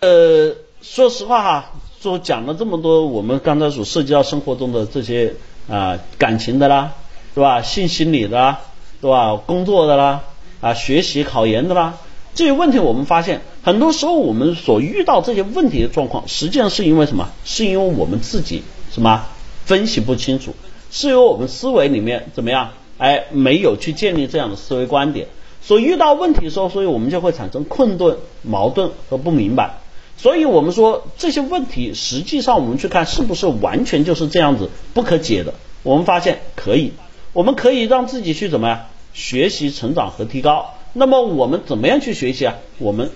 呃，说实话哈，说讲了这么多，我们刚才所涉及到生活中的这些啊感情的啦，是吧？性心理的啦，是吧？工作的啦，啊，学习考研的啦，这些问题我们发现，很多时候我们所遇到这些问题的状况，实际上是因为什么？是因为我们自己什么分析不清楚，是因为我们思维里面怎么样？哎，没有去建立这样的思维观点，所遇到问题的时候，所以我们就会产生困顿、矛盾和不明白。所以我们说这些问题，实际上我们去看是不是完全就是这样子不可解的？我们发现可以，我们可以让自己去怎么样学习、成长和提高。那么我们怎么样去学习啊？我们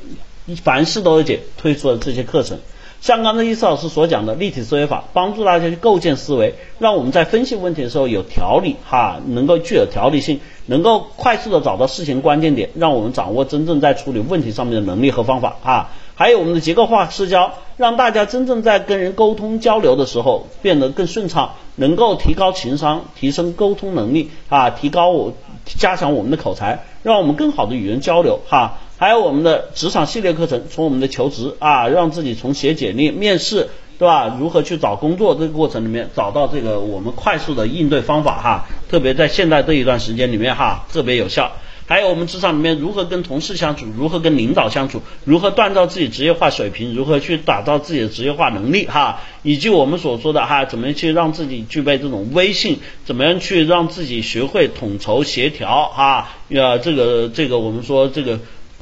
凡事都有解推出的这些课程，像刚才伊思老师所讲的立体思维法，帮助大家去构建思维，让我们在分析问题的时候有条理哈，能够具有条理性，能够快速的找到事情关键点，让我们掌握真正在处理问题上面的能力和方法啊。还有我们的结构化社交，让大家真正在跟人沟通交流的时候变得更顺畅，能够提高情商，提升沟通能力啊，提高我加强我们的口才，让我们更好的与人交流哈。还有我们的职场系列课程，从我们的求职啊，让自己从写简历、面试，对吧？如何去找工作这个过程里面找到这个我们快速的应对方法哈，特别在现在这一段时间里面哈，特别有效。还有我们职场里面如何跟同事相处，如何跟领导相处，如何锻造自己职业化水平，如何去打造自己的职业化能力哈，以及我们所说的哈，怎么样去让自己具备这种威信，怎么样去让自己学会统筹协调哈，呃，这个这个我们说这个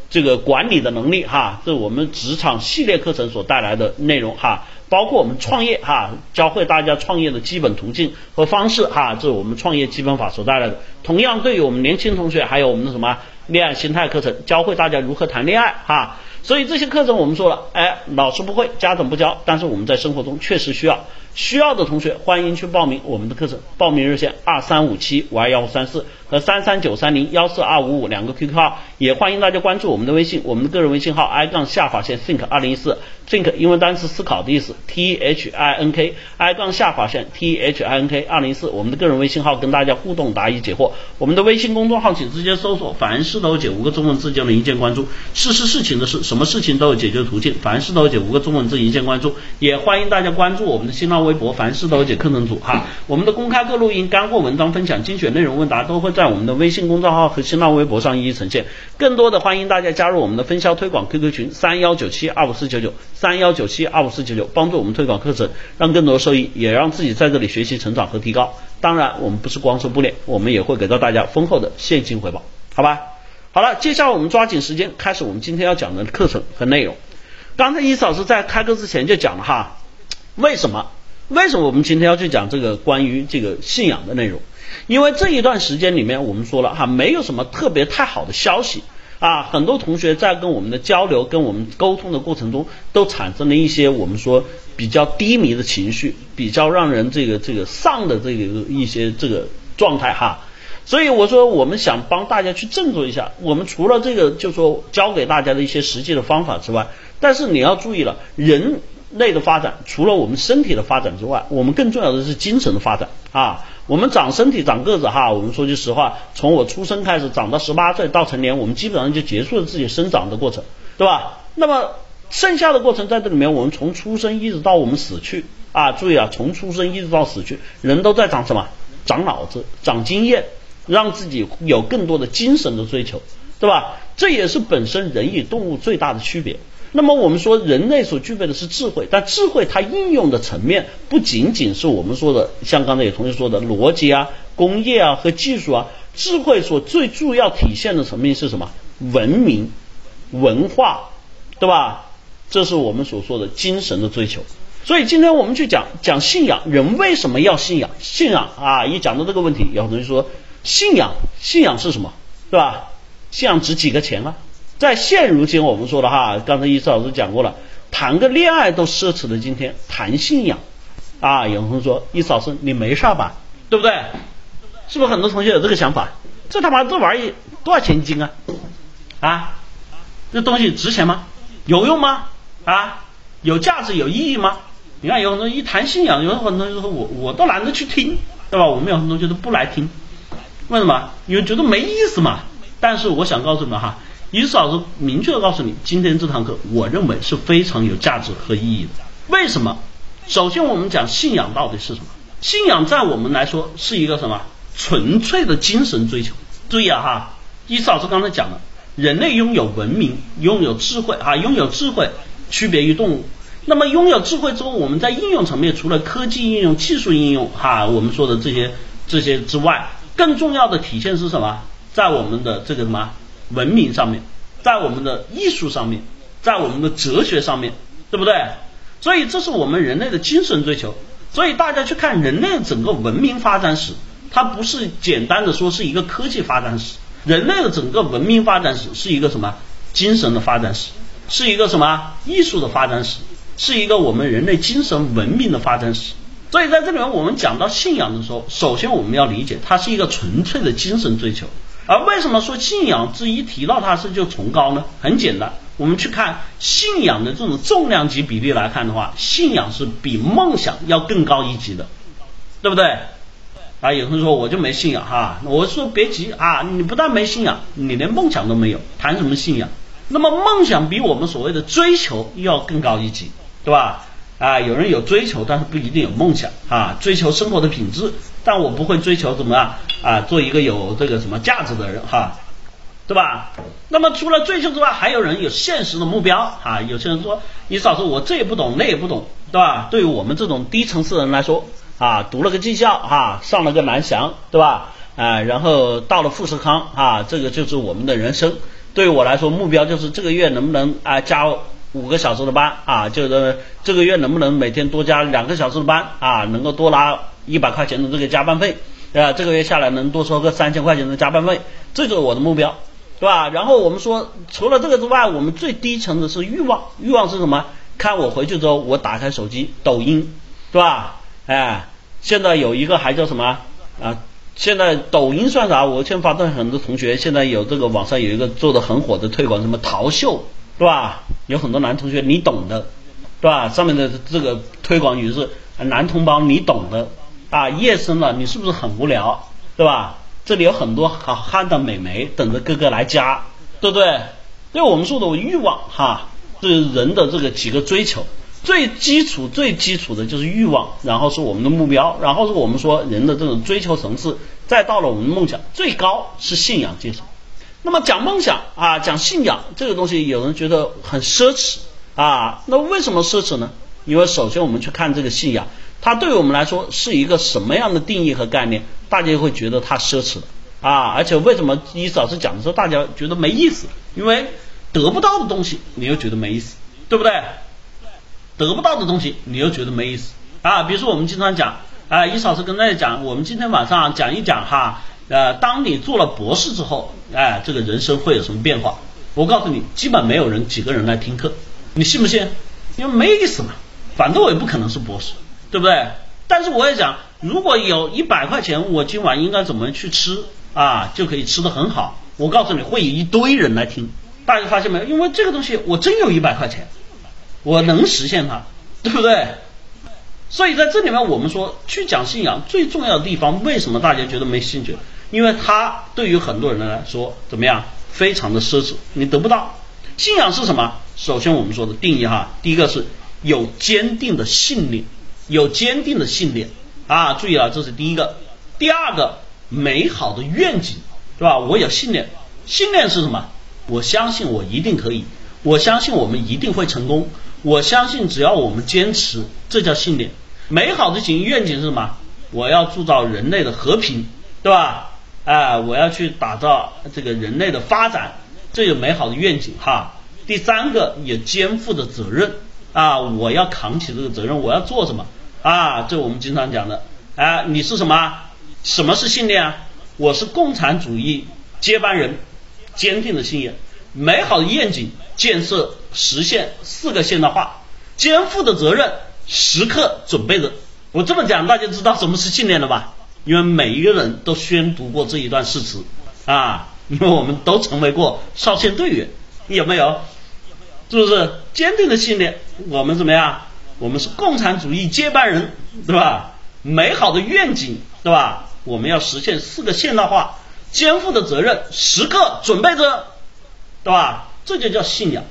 这个管理的能力哈，这是我们职场系列课程所带来的内容哈。包括我们创业哈，教会大家创业的基本途径和方式哈，这是我们创业基本法所带来的。同样，对于我们年轻同学，还有我们的什么恋爱心态课程，教会大家如何谈恋爱哈。所以这些课程我们说了，哎，老师不会，家长不教，但是我们在生活中确实需要。需要的同学欢迎去报名我们的课程，报名热线二三五七五二幺五三四和三三九三零幺四二五五两个 QQ 号，也欢迎大家关注我们的微信，我们的个人微信号 i 杠下划线 think 二零一四，think 英文单词思考的意思，t h i n k i 杠下划线 t h i n k 二零一四，我们的个人微信号跟大家互动答疑解惑，我们的微信公众号请直接搜索凡事都有解五个中文字就能一键关注，事事事情的事，什么事情都有解决途径，凡事都有解五个中文字一键关注，也欢迎大家关注我们的新浪。微博凡事都有解课程组哈，我们的公开课录音、干货文章分享、精选内容问答都会在我们的微信公众号和新浪微博上一一呈现。更多的欢迎大家加入我们的分销推广 QQ 群三幺九七二五四九九三幺九七二五四九九，帮助我们推广课程，让更多受益，也让自己在这里学习成长和提高。当然，我们不是光说不练，我们也会给到大家丰厚的现金回报，好吧？好了，接下来我们抓紧时间开始我们今天要讲的课程和内容。刚才伊嫂师在开课之前就讲了哈，为什么？为什么我们今天要去讲这个关于这个信仰的内容？因为这一段时间里面，我们说了哈，没有什么特别太好的消息啊。很多同学在跟我们的交流、跟我们沟通的过程中，都产生了一些我们说比较低迷的情绪，比较让人这个这个丧的这个一些这个状态哈。所以我说，我们想帮大家去振作一下。我们除了这个，就说教给大家的一些实际的方法之外，但是你要注意了，人。类的发展，除了我们身体的发展之外，我们更重要的是精神的发展啊。我们长身体、长个子哈，我们说句实话，从我出生开始，长到十八岁到成年，我们基本上就结束了自己生长的过程，对吧？那么剩下的过程在这里面，我们从出生一直到我们死去啊，注意啊，从出生一直到死去，人都在长什么？长脑子、长经验，让自己有更多的精神的追求，对吧？这也是本身人与动物最大的区别。那么我们说人类所具备的是智慧，但智慧它应用的层面不仅仅是我们说的，像刚才有同学说的逻辑啊、工业啊和技术啊，智慧所最主要体现的层面是什么？文明、文化，对吧？这是我们所说的精神的追求。所以今天我们去讲讲信仰，人为什么要信仰？信仰啊，一讲到这个问题，有同学说信仰，信仰是什么？对吧？信仰值几个钱啊？在现如今，我们说的哈，刚才伊思老师讲过了，谈个恋爱都奢侈的今天，谈信仰啊，有人说伊思老师你没事吧，对不对？是不是很多同学有这个想法？这他妈这玩意多少钱一斤啊？啊，这东西值钱吗？有用吗？啊，有价值有意义吗？你看有很多一谈信仰，有很多人说我我都懒得去听，对吧？我们有很多同学都不来听，为什么？因为觉得没意思嘛。但是我想告诉你们哈。于是老师明确的告诉你，今天这堂课我认为是非常有价值和意义的。为什么？首先我们讲信仰到底是什么？信仰在我们来说是一个什么？纯粹的精神追求。注意啊哈，伊斯老师刚才讲了，人类拥有文明，拥有智慧啊，拥有智慧区别于动物。那么拥有智慧之后，我们在应用层面，除了科技应用、技术应用哈，我们说的这些这些之外，更重要的体现是什么？在我们的这个什么文明上面，在我们的艺术上面，在我们的哲学上面，对不对？所以这是我们人类的精神追求。所以大家去看人类整个文明发展史，它不是简单的说是一个科技发展史，人类的整个文明发展史是一个什么精神的发展史，是一个什么艺术的发展史，是一个我们人类精神文明的发展史。所以在这里面，我们讲到信仰的时候，首先我们要理解它是一个纯粹的精神追求。而为什么说信仰之一提到它是就崇高呢？很简单，我们去看信仰的这种重量级比例来看的话，信仰是比梦想要更高一级的，对不对？啊，有人说我就没信仰哈，我说别急啊，你不但没信仰，你连梦想都没有，谈什么信仰？那么梦想比我们所谓的追求要更高一级，对吧？啊，有人有追求，但是不一定有梦想啊，追求生活的品质。但我不会追求怎么样啊，做一个有这个什么价值的人哈，对吧？那么除了追求之外，还有人有现实的目标啊。有些人说，你嫂子我这也不懂，那也不懂，对吧？对于我们这种低层次的人来说啊，读了个技校啊，上了个南翔，对吧？啊，然后到了富士康啊，这个就是我们的人生。对于我来说，目标就是这个月能不能啊加五个小时的班啊，就是这个月能不能每天多加两个小时的班啊，能够多拿。一百块钱的这个加班费，对吧，这个月下来能多收个三千块钱的加班费，这就是我的目标，对吧？然后我们说，除了这个之外，我们最低层的是欲望，欲望是什么？看我回去之后，我打开手机，抖音，对吧？哎，现在有一个还叫什么啊？现在抖音算啥？我现在发现很多同学现在有这个网上有一个做的很火的推广，什么淘秀，对吧？有很多男同学你懂的，对吧？上面的这个推广语是男同胞你懂的。啊，夜深了，你是不是很无聊，对吧？这里有很多好看的美眉等着哥哥来加，对不对？对我们说的欲望哈，是人的这个几个追求，最基础、最基础的就是欲望，然后是我们的目标，然后是我们说人的这种追求层次，再到了我们的梦想，最高是信仰阶层。那么讲梦想啊，讲信仰这个东西，有人觉得很奢侈啊，那为什么奢侈呢？因为首先我们去看这个信仰。它对我们来说是一个什么样的定义和概念？大家会觉得它奢侈的啊！而且为什么伊思老师讲的时候，大家觉得没意思？因为得不到的东西，你又觉得没意思，对不对？得不到的东西，你又觉得没意思啊！比如说我们经常讲啊，伊思老师跟大家讲，我们今天晚上讲一讲哈，呃，当你做了博士之后，哎，这个人生会有什么变化？我告诉你，基本没有人几个人来听课，你信不信？因为没意思嘛，反正我也不可能是博士。对不对？但是我也讲，如果有一百块钱，我今晚应该怎么去吃啊？就可以吃的很好。我告诉你会有一堆人来听，大家发现没有？因为这个东西我真有一百块钱，我能实现它，对不对？所以在这里面，我们说去讲信仰最重要的地方，为什么大家觉得没兴趣？因为它对于很多人来说怎么样？非常的奢侈，你得不到。信仰是什么？首先我们说的定义哈，第一个是有坚定的信念。有坚定的信念啊！注意了，这是第一个。第二个，美好的愿景，是吧？我有信念，信念是什么？我相信我一定可以，我相信我们一定会成功，我相信只要我们坚持，这叫信念。美好的景愿景是什么？我要铸造人类的和平，对吧？哎，我要去打造这个人类的发展，这有美好的愿景哈。第三个，有肩负的责任。啊！我要扛起这个责任，我要做什么？啊，这我们经常讲的。啊，你是什么？什么是信念啊？我是共产主义接班人，坚定的信念，美好的愿景，建设实现四个现代化，肩负的责任，时刻准备着。我这么讲，大家知道什么是信念了吧？因为每一个人都宣读过这一段誓词啊，因为我们都成为过少先队员，有没有？是不是坚定的信念？我们怎么样？我们是共产主义接班人，对吧？美好的愿景，对吧？我们要实现四个现代化，肩负的责任，时刻准备着。对吧？这就叫信仰。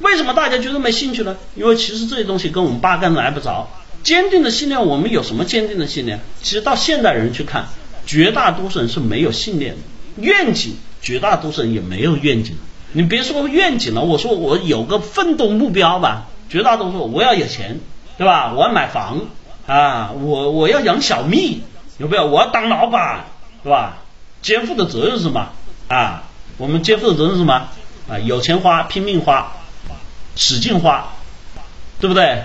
为什么大家觉得没兴趣呢？因为其实这些东西跟我们八竿子挨不着。坚定的信念，我们有什么坚定的信念？其实到现代人去看，绝大多数人是没有信念的。愿景，绝大多数人也没有愿景。你别说愿景了，我说我有个奋斗目标吧，绝大多数我要有钱，对吧？我要买房啊，我我要养小蜜，有没有？我要当老板，对吧？肩负的责任是什么？啊，我们肩负的责任是什么？啊，有钱花，拼命花，使劲花，对不对？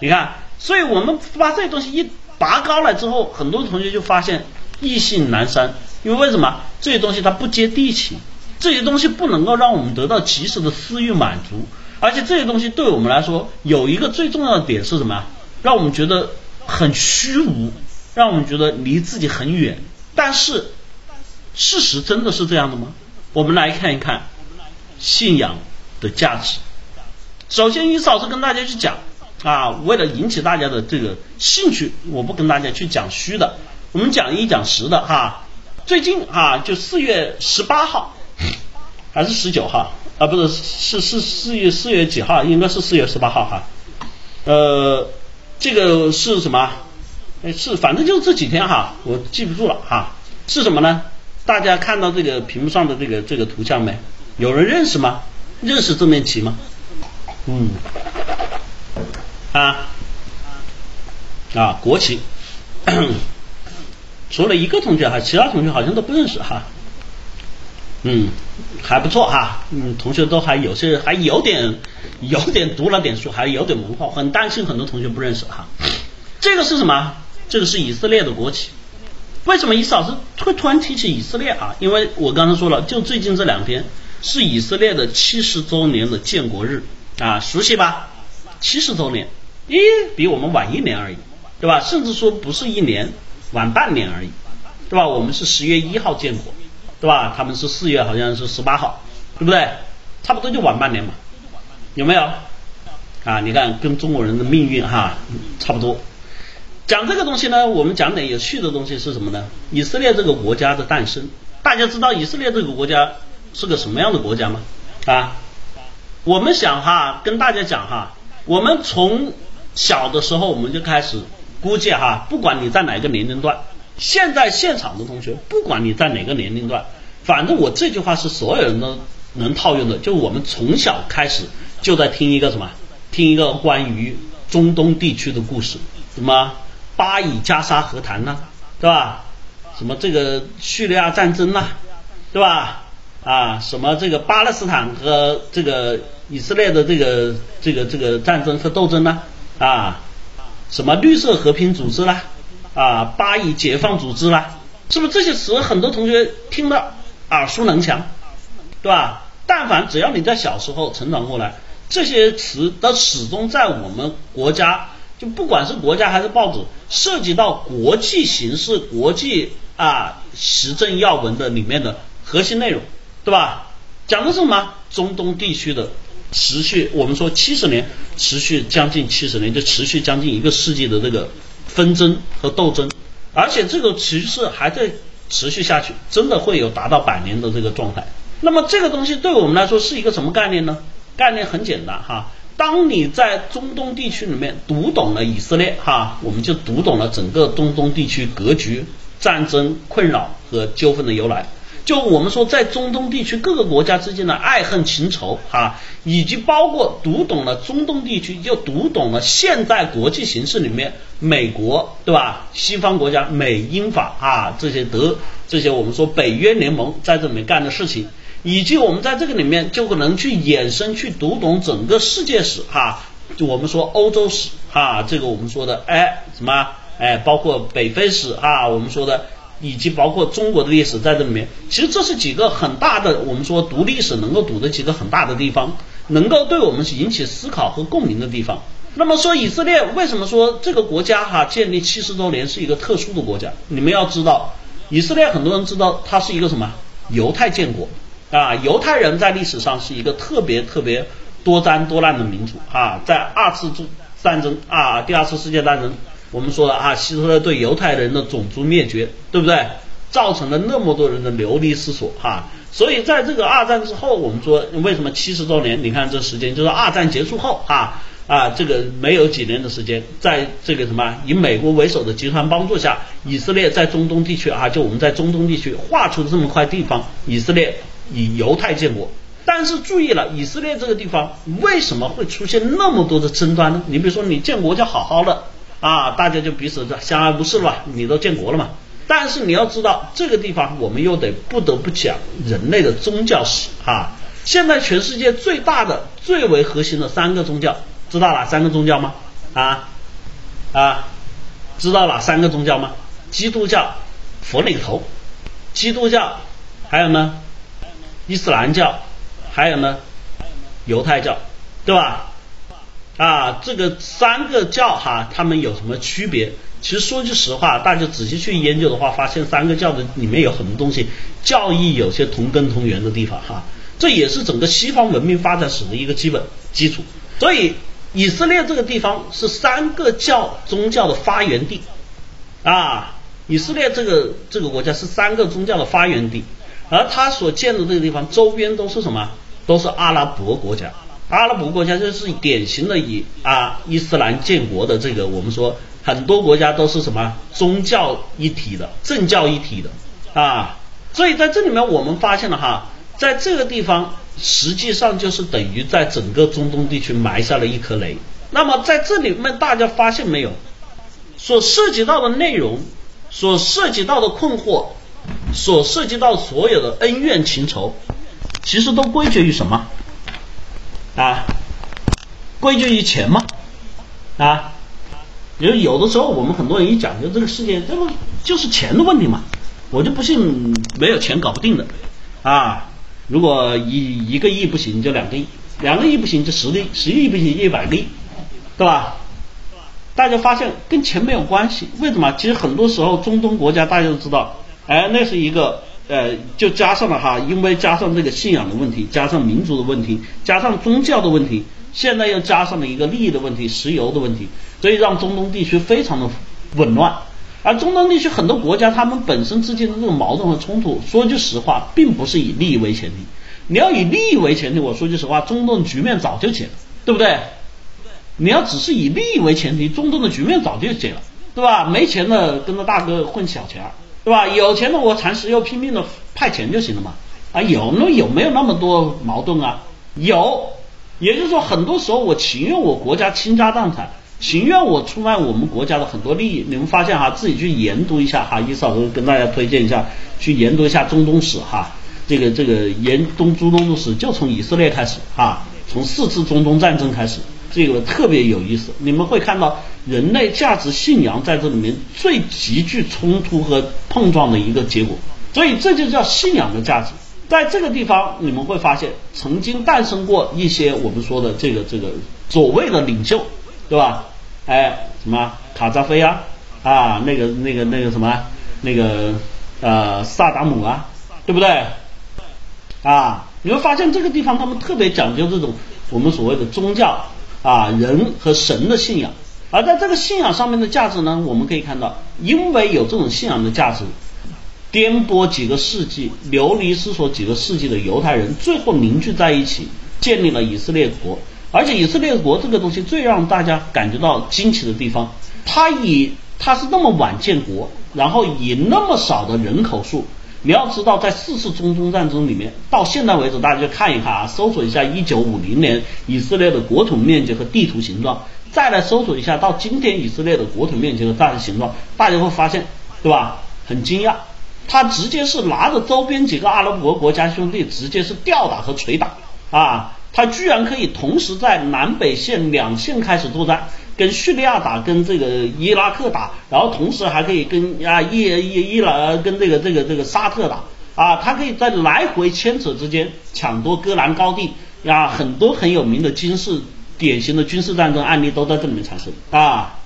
你看，所以我们把这些东西一拔高了之后，很多同学就发现意兴阑珊，因为为什么？这些东西它不接地气，这些东西不能够让我们得到及时的私欲满足，而且这些东西对我们来说有一个最重要的点是什么？让我们觉得很虚无，让我们觉得离自己很远。但是事实真的是这样的吗？我们来看一看信仰的价值。首先，于老师跟大家去讲啊，为了引起大家的这个兴趣，我不跟大家去讲虚的，我们讲一讲实的哈。最近啊，就四月十八号还是十九号啊？不是，是是四月四月几号？应该是四月十八号哈。呃，这个是什么？是反正就是这几天哈，我记不住了哈。是什么呢？大家看到这个屏幕上的这个这个图像没？有人认识吗？认识这面旗吗？嗯，啊啊，国旗。除了一个同学哈，其他同学好像都不认识哈。嗯，还不错哈，嗯，同学都还有些还有点有点读了点书，还有点文化，很担心很多同学不认识哈。这个是什么？这个是以色列的国旗。为什么伊老师会突然提起以色列啊？因为我刚才说了，就最近这两天是以色列的七十周年的建国日啊，熟悉吧？七十周年，咦，比我们晚一年而已，对吧？甚至说不是一年，晚半年而已，对吧？我们是十月一号建国，对吧？他们是四月好像是十八号，对不对？差不多就晚半年嘛，有没有？啊，你看跟中国人的命运哈差不多。讲这个东西呢，我们讲点有趣的东西是什么呢？以色列这个国家的诞生，大家知道以色列这个国家是个什么样的国家吗？啊，我们想哈，跟大家讲哈，我们从小的时候我们就开始估计哈，不管你在哪个年龄段，现在现场的同学，不管你在哪个年龄段，反正我这句话是所有人都能套用的，就我们从小开始就在听一个什么，听一个关于中东地区的故事，什么？巴以加沙和谈呐，对吧？什么这个叙利亚战争呐，对吧？啊，什么这个巴勒斯坦和这个以色列的这个这个这个战争和斗争呢？啊，什么绿色和平组织啦，啊，巴以解放组织啦，是不是这些词很多同学听得耳熟能详，对吧？但凡只要你在小时候成长过来，这些词都始终在我们国家。就不管是国家还是报纸，涉及到国际形势、国际啊时政要闻的里面的核心内容，对吧？讲的是什么？中东地区的持续，我们说七十年，持续将近七十年，就持续将近一个世纪的这个纷争和斗争，而且这个趋势还在持续下去，真的会有达到百年的这个状态。那么这个东西对我们来说是一个什么概念呢？概念很简单哈。当你在中东地区里面读懂了以色列，哈，我们就读懂了整个中东地区格局、战争困扰和纠纷的由来。就我们说，在中东地区各个国家之间的爱恨情仇，哈，以及包括读懂了中东地区，就读懂了现代国际形势里面美国，对吧？西方国家美英法啊这些德这些我们说北约联盟在这里面干的事情。以及我们在这个里面就可能去衍生去读懂整个世界史哈，就我们说欧洲史哈，这个我们说的哎什么哎，包括北非史啊，我们说的以及包括中国的历史在这里面，其实这是几个很大的我们说读历史能够读的几个很大的地方，能够对我们引起思考和共鸣的地方。那么说以色列为什么说这个国家哈建立七十周年是一个特殊的国家？你们要知道，以色列很多人知道它是一个什么犹太建国。啊，犹太人在历史上是一个特别特别多灾多难的民族啊，在二次中战争啊，第二次世界大战，我们说了啊，希特勒对犹太人的种族灭绝，对不对？造成了那么多人的流离失所哈，所以在这个二战之后，我们说为什么七十周年？你看这时间就是二战结束后啊啊，这个没有几年的时间，在这个什么以美国为首的集团帮助下，以色列在中东地区啊，就我们在中东地区划出这么块地方，以色列以犹太建国。但是注意了，以色列这个地方为什么会出现那么多的争端呢？你比如说你建国就好好的啊，大家就彼此相安无事了吧？你都建国了嘛？但是你要知道，这个地方我们又得不得不讲人类的宗教史啊。现在全世界最大的、最为核心的三个宗教，知道哪三个宗教吗？啊啊，知道哪三个宗教吗？基督教、佛里头，基督教，还有呢，伊斯兰教，还有呢，犹太教，对吧？啊，这个三个教哈，他们有什么区别？其实说句实话，大家仔细去研究的话，发现三个教的里面有很多东西，教义有些同根同源的地方哈。这也是整个西方文明发展史的一个基本基础。所以，以色列这个地方是三个教宗教的发源地啊。以色列这个这个国家是三个宗教的发源地，而他所建的这个地方周边都是什么？都是阿拉伯国家。阿拉伯国家就是典型的以啊伊斯兰建国的这个，我们说。很多国家都是什么宗教一体的、政教一体的啊，所以在这里面我们发现了哈，在这个地方实际上就是等于在整个中东地区埋下了一颗雷。那么在这里面大家发现没有，所涉及到的内容、所涉及到的困惑、所涉及到所有的恩怨情仇，其实都归结于什么啊？归结于钱吗？啊？因为有的时候我们很多人一讲究这个世界，这不就是钱的问题嘛？我就不信没有钱搞不定的啊！如果一一个亿不行，就两个亿；两个亿不行，就十个亿；十亿不行，一百个亿，对吧？大家发现跟钱没有关系，为什么？其实很多时候中东国家大家都知道，哎，那是一个呃，就加上了哈，因为加上这个信仰的问题，加上民族的问题，加上宗教的问题。现在又加上了一个利益的问题，石油的问题，所以让中东地区非常的紊乱。而中东地区很多国家，他们本身之间的这种矛盾和冲突，说句实话，并不是以利益为前提。你要以利益为前提，我说句实话，中东的局面早就解了，对不对？你要只是以利益为前提，中东的局面早就解了，对吧？没钱的跟着大哥混小钱儿，对吧？有钱的我蚕食又拼命的派钱就行了嘛。啊，有那有没有那么多矛盾啊？有。也就是说，很多时候我情愿我国家倾家荡产，情愿我出卖我们国家的很多利益。你们发现哈，自己去研读一下哈，伊嫂子跟大家推荐一下，去研读一下中东史哈。这个这个研东中东的史就从以色列开始哈，从四次中东战争开始，这个特别有意思。你们会看到人类价值信仰在这里面最极具冲突和碰撞的一个结果，所以这就叫信仰的价值。在这个地方，你们会发现曾经诞生过一些我们说的这个这个所谓的领袖，对吧？哎，什么卡扎菲啊啊，那个那个那个什么那个呃萨达姆啊，对不对？啊，你会发现这个地方他们特别讲究这种我们所谓的宗教啊人和神的信仰，而在这个信仰上面的价值呢，我们可以看到，因为有这种信仰的价值。颠簸几个世纪，流离失所几个世纪的犹太人，最后凝聚在一起，建立了以色列国。而且以色列国这个东西最让大家感觉到惊奇的地方，它以它是那么晚建国，然后以那么少的人口数。你要知道，在四次中东战争里面，到现在为止，大家去看一看啊，搜索一下一九五零年以色列的国土面积和地图形状，再来搜索一下到今天以色列的国土面积和大致形状，大家会发现，对吧？很惊讶。他直接是拿着周边几个阿拉伯国家兄弟，直接是吊打和捶打啊！他居然可以同时在南北线两线开始作战，跟叙利亚打，跟这个伊拉克打，然后同时还可以跟啊伊伊伊朗跟这个这个这个沙特打啊！他可以在来回牵扯之间抢夺戈兰高地啊，很多很有名的军事典型的军事战争案例都在这里面产生啊！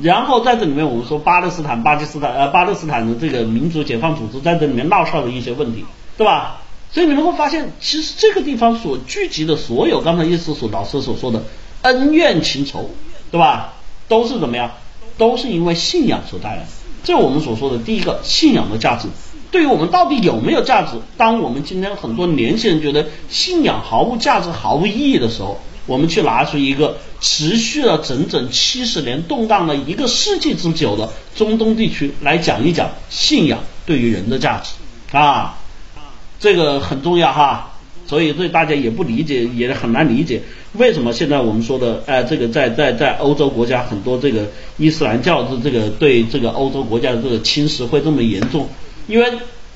然后在这里面，我们说巴勒斯坦、巴基斯坦呃巴勒斯坦的这个民族解放组织在这里面闹出的一些问题，对吧？所以你们会发现，其实这个地方所聚集的所有刚才意思所老师所说的恩怨情仇，对吧？都是怎么样？都是因为信仰所带来的。这我们所说的第一个信仰的价值。对于我们到底有没有价值？当我们今天很多年轻人觉得信仰毫无价值、毫无意义的时候，我们去拿出一个持续了整整七十年、动荡了一个世纪之久的中东地区来讲一讲信仰对于人的价值啊，这个很重要哈。所以对大家也不理解，也很难理解为什么现在我们说的，哎，这个在在在欧洲国家很多这个伊斯兰教的这个对这个欧洲国家的这个侵蚀会这么严重，因为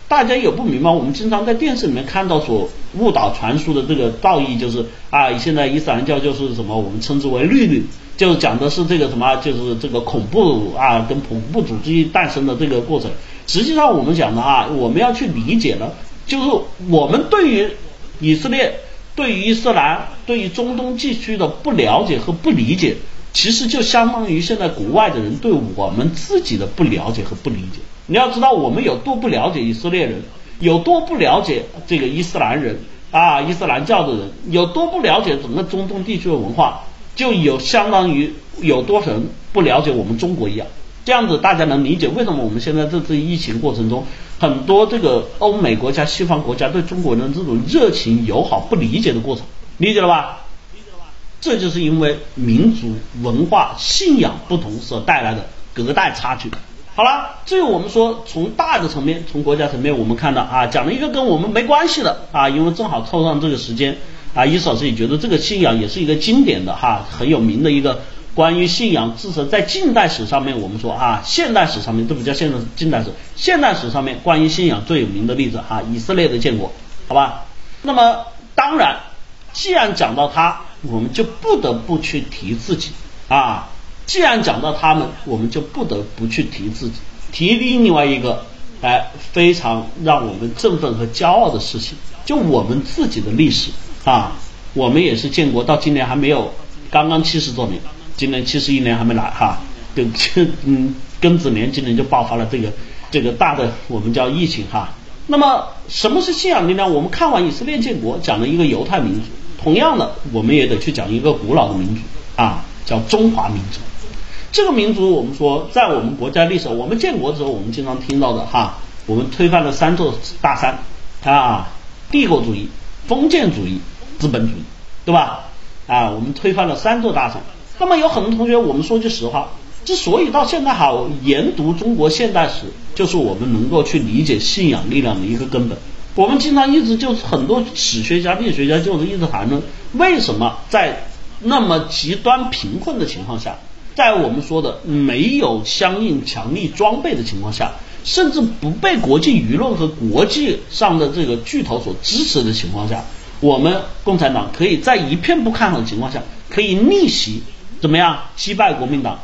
大家也不明白，我们经常在电视里面看到所误导传输的这个道义，就是啊，现在伊斯兰教就是什么我们称之为律律，就是讲的是这个什么，就是这个恐怖啊跟恐怖主义诞生的这个过程。实际上我们讲的啊，我们要去理解的，就是我们对于。以色列对于伊斯兰、对于中东地区的不了解和不理解，其实就相当于现在国外的人对我们自己的不了解和不理解。你要知道，我们有多不了解以色列人，有多不了解这个伊斯兰人啊，伊斯兰教的人，有多不了解整个中东地区的文化，就有相当于有多少人不了解我们中国一样。这样子大家能理解为什么我们现在这次疫情过程中，很多这个欧美国家、西方国家对中国人这种热情友好不理解的过程，理解了吧？理解了吧？这就是因为民族文化信仰不同所带来的隔代差距。好了，至于我们说从大的层面，从国家层面，我们看到啊，讲了一个跟我们没关系的啊，因为正好凑上这个时间啊，伊老师也觉得这个信仰也是一个经典的哈，很有名的一个。关于信仰，至少在近代史上面，我们说啊，现代史上面都不叫现代近代史，现代史上面关于信仰最有名的例子啊，以色列的建国，好吧？那么当然，既然讲到他，我们就不得不去提自己啊。既然讲到他们，我们就不得不去提自己，提另外一个哎非常让我们振奋和骄傲的事情，就我们自己的历史啊，我们也是建国到今年还没有，刚刚七十多年。今年七十一年还没来哈，庚 嗯庚子年今年就爆发了这个这个大的我们叫疫情哈。那么什么是信仰力量？我们看完以色列建国，讲了一个犹太民族，同样的我们也得去讲一个古老的民族啊，叫中华民族。这个民族我们说在我们国家历史，我们建国之后我们经常听到的哈，我们推翻了三座大山啊，帝国主义、封建主义、资本主义，对吧？啊，我们推翻了三座大山。那么有很多同学，我们说句实话，之所以到现在好研读中国现代史，就是我们能够去理解信仰力量的一个根本。我们经常一直就是很多史学家、历史学家就是一直谈论，为什么在那么极端贫困的情况下，在我们说的没有相应强力装备的情况下，甚至不被国际舆论和国际上的这个巨头所支持的情况下，我们共产党可以在一片不看好的情况下，可以逆袭。怎么样击败国民党，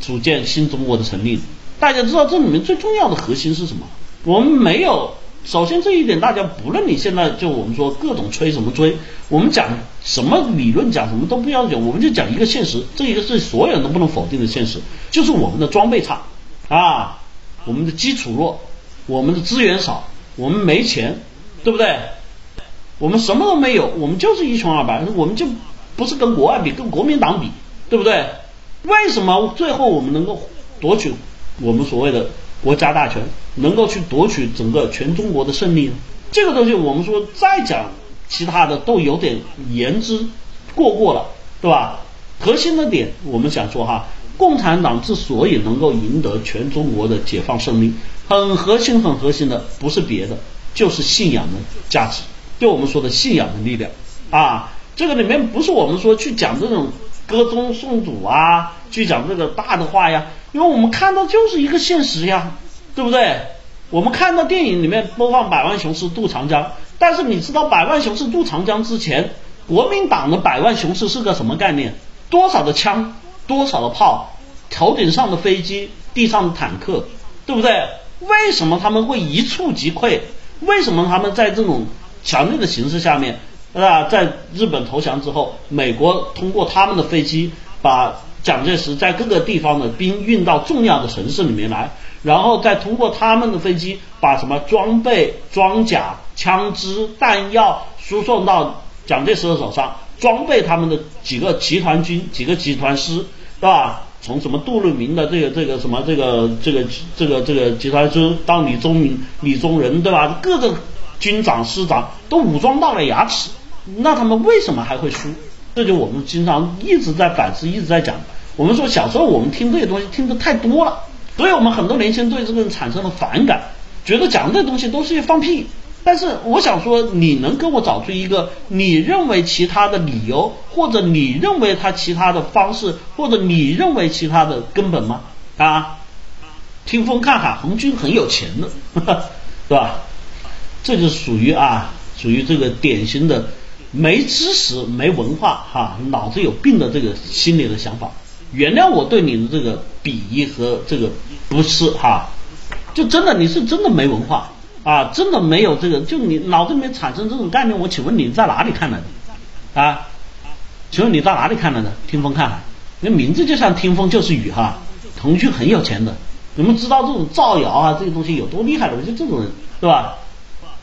组建新中国的成立？大家知道这里面最重要的核心是什么？我们没有，首先这一点大家不论你现在就我们说各种吹什么吹，我们讲什么理论讲什么都不要讲，我们就讲一个现实，这一个是所有人都不能否定的现实，就是我们的装备差啊，我们的基础弱，我们的资源少，我们没钱，对不对？我们什么都没有，我们就是一穷二白，我们就不是跟国外比，跟国民党比。对不对？为什么最后我们能够夺取我们所谓的国家大权，能够去夺取整个全中国的胜利呢？这个东西我们说再讲其他的都有点言之过过了，对吧？核心的点我们想说哈，共产党之所以能够赢得全中国的解放胜利，很核心很核心的不是别的，就是信仰的价值，就我们说的信仰的力量啊。这个里面不是我们说去讲这种。歌宗颂祖啊，去讲这个大的话呀，因为我们看到就是一个现实呀，对不对？我们看到电影里面播放百万雄师渡长江，但是你知道百万雄师渡长江之前，国民党的百万雄师是个什么概念？多少的枪，多少的炮，头顶上的飞机，地上的坦克，对不对？为什么他们会一触即溃？为什么他们在这种强烈的形势下面？啊，在日本投降之后，美国通过他们的飞机把蒋介石在各个地方的兵运到重要的城市里面来，然后再通过他们的飞机把什么装备、装甲、枪支、弹药输送到蒋介石的手上，装备他们的几个集团军、几个集团师，对吧？从什么杜聿明的这个这个什么这个这个这个这个集团军到李宗明、李宗仁，对吧？各个军长师长都武装到了牙齿，那他们为什么还会输？这就我们经常一直在反思，一直在讲。我们说小时候我们听这些东西听的太多了，所以我们很多年轻人对这个产生了反感，觉得讲这东西都是些放屁。但是我想说，你能给我找出一个你认为其他的理由，或者你认为他其他的方式，或者你认为其他的根本吗？啊，听风看海，红军很有钱的，是吧？这就属于啊，属于这个典型的没知识、没文化哈，脑子有病的这个心理的想法。原谅我对你的这个鄙夷和这个不是哈，就真的你是真的没文化啊，真的没有这个，就你脑子里面产生这种概念，我请问你在哪里看来的啊？请问你在哪里看来的？听风看海，那名字就像听风就是雨哈。腾讯很有钱的，你们知道这种造谣啊这些东西有多厉害的？就这种人对吧？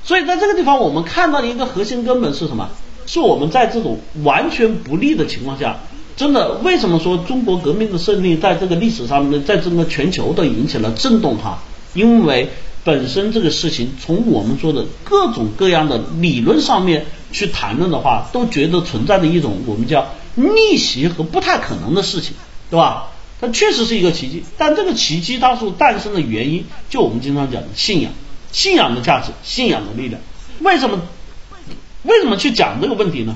所以在这个地方，我们看到的一个核心根本是什么？是我们在这种完全不利的情况下，真的为什么说中国革命的胜利在这个历史上面，在整个全球都引起了震动哈？因为本身这个事情，从我们说的各种各样的理论上面去谈论的话，都觉得存在的一种我们叫逆袭和不太可能的事情，对吧？它确实是一个奇迹，但这个奇迹它所诞生的原因，就我们经常讲的信仰。信仰的价值，信仰的力量，为什么为什么去讲这个问题呢？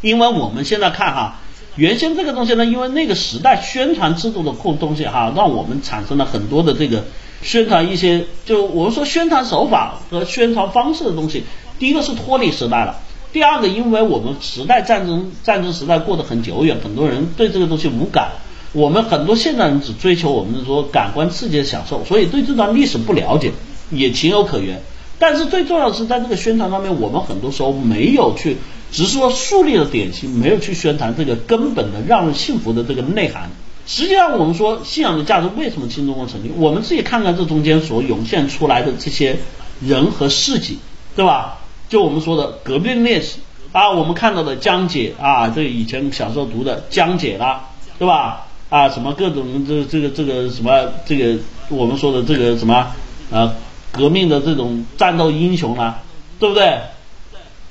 因为我们现在看哈，原先这个东西呢，因为那个时代宣传制度的空东西哈，让我们产生了很多的这个宣传一些，就我们说宣传手法和宣传方式的东西。第一个是脱离时代了，第二个因为我们时代战争战争时代过得很久远，很多人对这个东西无感。我们很多现代人只追求我们说感官刺激的享受，所以对这段历史不了解。也情有可原，但是最重要的是在这个宣传方面，我们很多时候没有去，只是说树立了典型，没有去宣传这个根本的让人信服的这个内涵。实际上，我们说信仰的价值为什么新中国成立？我们自己看看这中间所涌现出来的这些人和事迹，对吧？就我们说的革命烈士啊，我们看到的江姐啊，这以前小时候读的江姐啦，对吧？啊，什么各种这这个这个什么这个我们说的这个什么啊？革命的这种战斗英雄啊，对不对？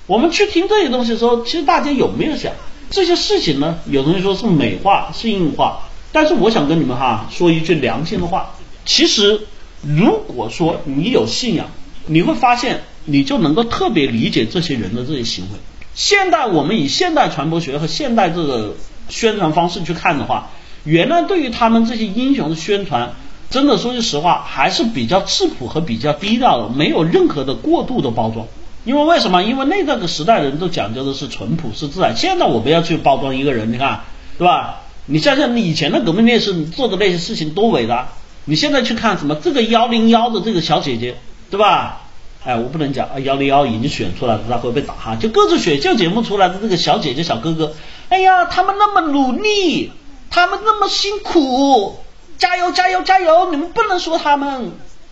我们去听这些东西的时候，其实大家有没有想这些事情呢？有同学说是美化、是硬化，但是我想跟你们哈说一句良心的话，其实如果说你有信仰，你会发现你就能够特别理解这些人的这些行为。现代我们以现代传播学和现代这个宣传方式去看的话，原来对于他们这些英雄的宣传。真的说句实话，还是比较质朴和比较低调的，没有任何的过度的包装。因为为什么？因为那个时代人都讲究的是淳朴是自然。现在我们要去包装一个人，你看，对吧？你想想，你以前的革命烈士做的那些事情多伟大！你现在去看什么这个幺零幺的这个小姐姐，对吧？哎，我不能讲啊，幺零幺已经选出来了，他会被打哈。就各种选秀节目出来的这个小姐姐、小哥哥，哎呀，他们那么努力，他们那么辛苦。加油加油加油！你们不能说他们，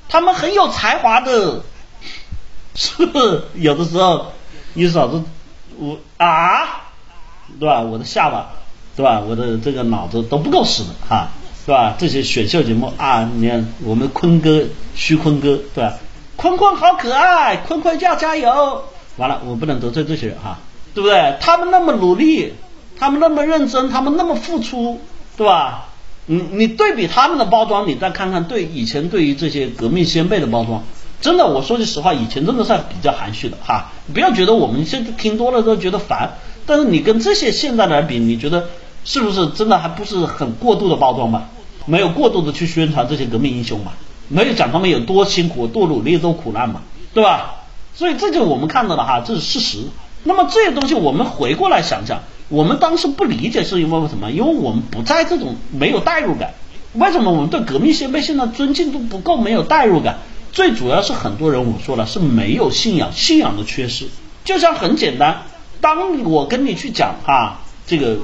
他们很有才华的，是 有的时候，你嫂子我啊，对吧？我的下巴，对吧？我的这个脑子都不够使的哈，对吧？这些选秀节目啊，你看我们坤哥徐坤哥，对吧？坤坤好可爱，坤坤要加油！完了，我不能得罪这些人哈，对不对？他们那么努力，他们那么认真，他们那么付出，对吧？你你对比他们的包装，你再看看对以前对于这些革命先辈的包装，真的我说句实话，以前真的是比较含蓄的哈。不要觉得我们现在听多了都觉得烦，但是你跟这些现在来比，你觉得是不是真的还不是很过度的包装吧？没有过度的去宣传这些革命英雄嘛？没有讲他们有多辛苦、多努力、多苦难嘛？对吧？所以这就我们看到的哈，这是事实。那么这些东西我们回过来想想。我们当时不理解是因为什么？因为我们不在这种没有代入感。为什么我们对革命先辈现在尊敬度不够？没有代入感，最主要是很多人我说了是没有信仰，信仰的缺失。就像很简单，当我跟你去讲啊，这个，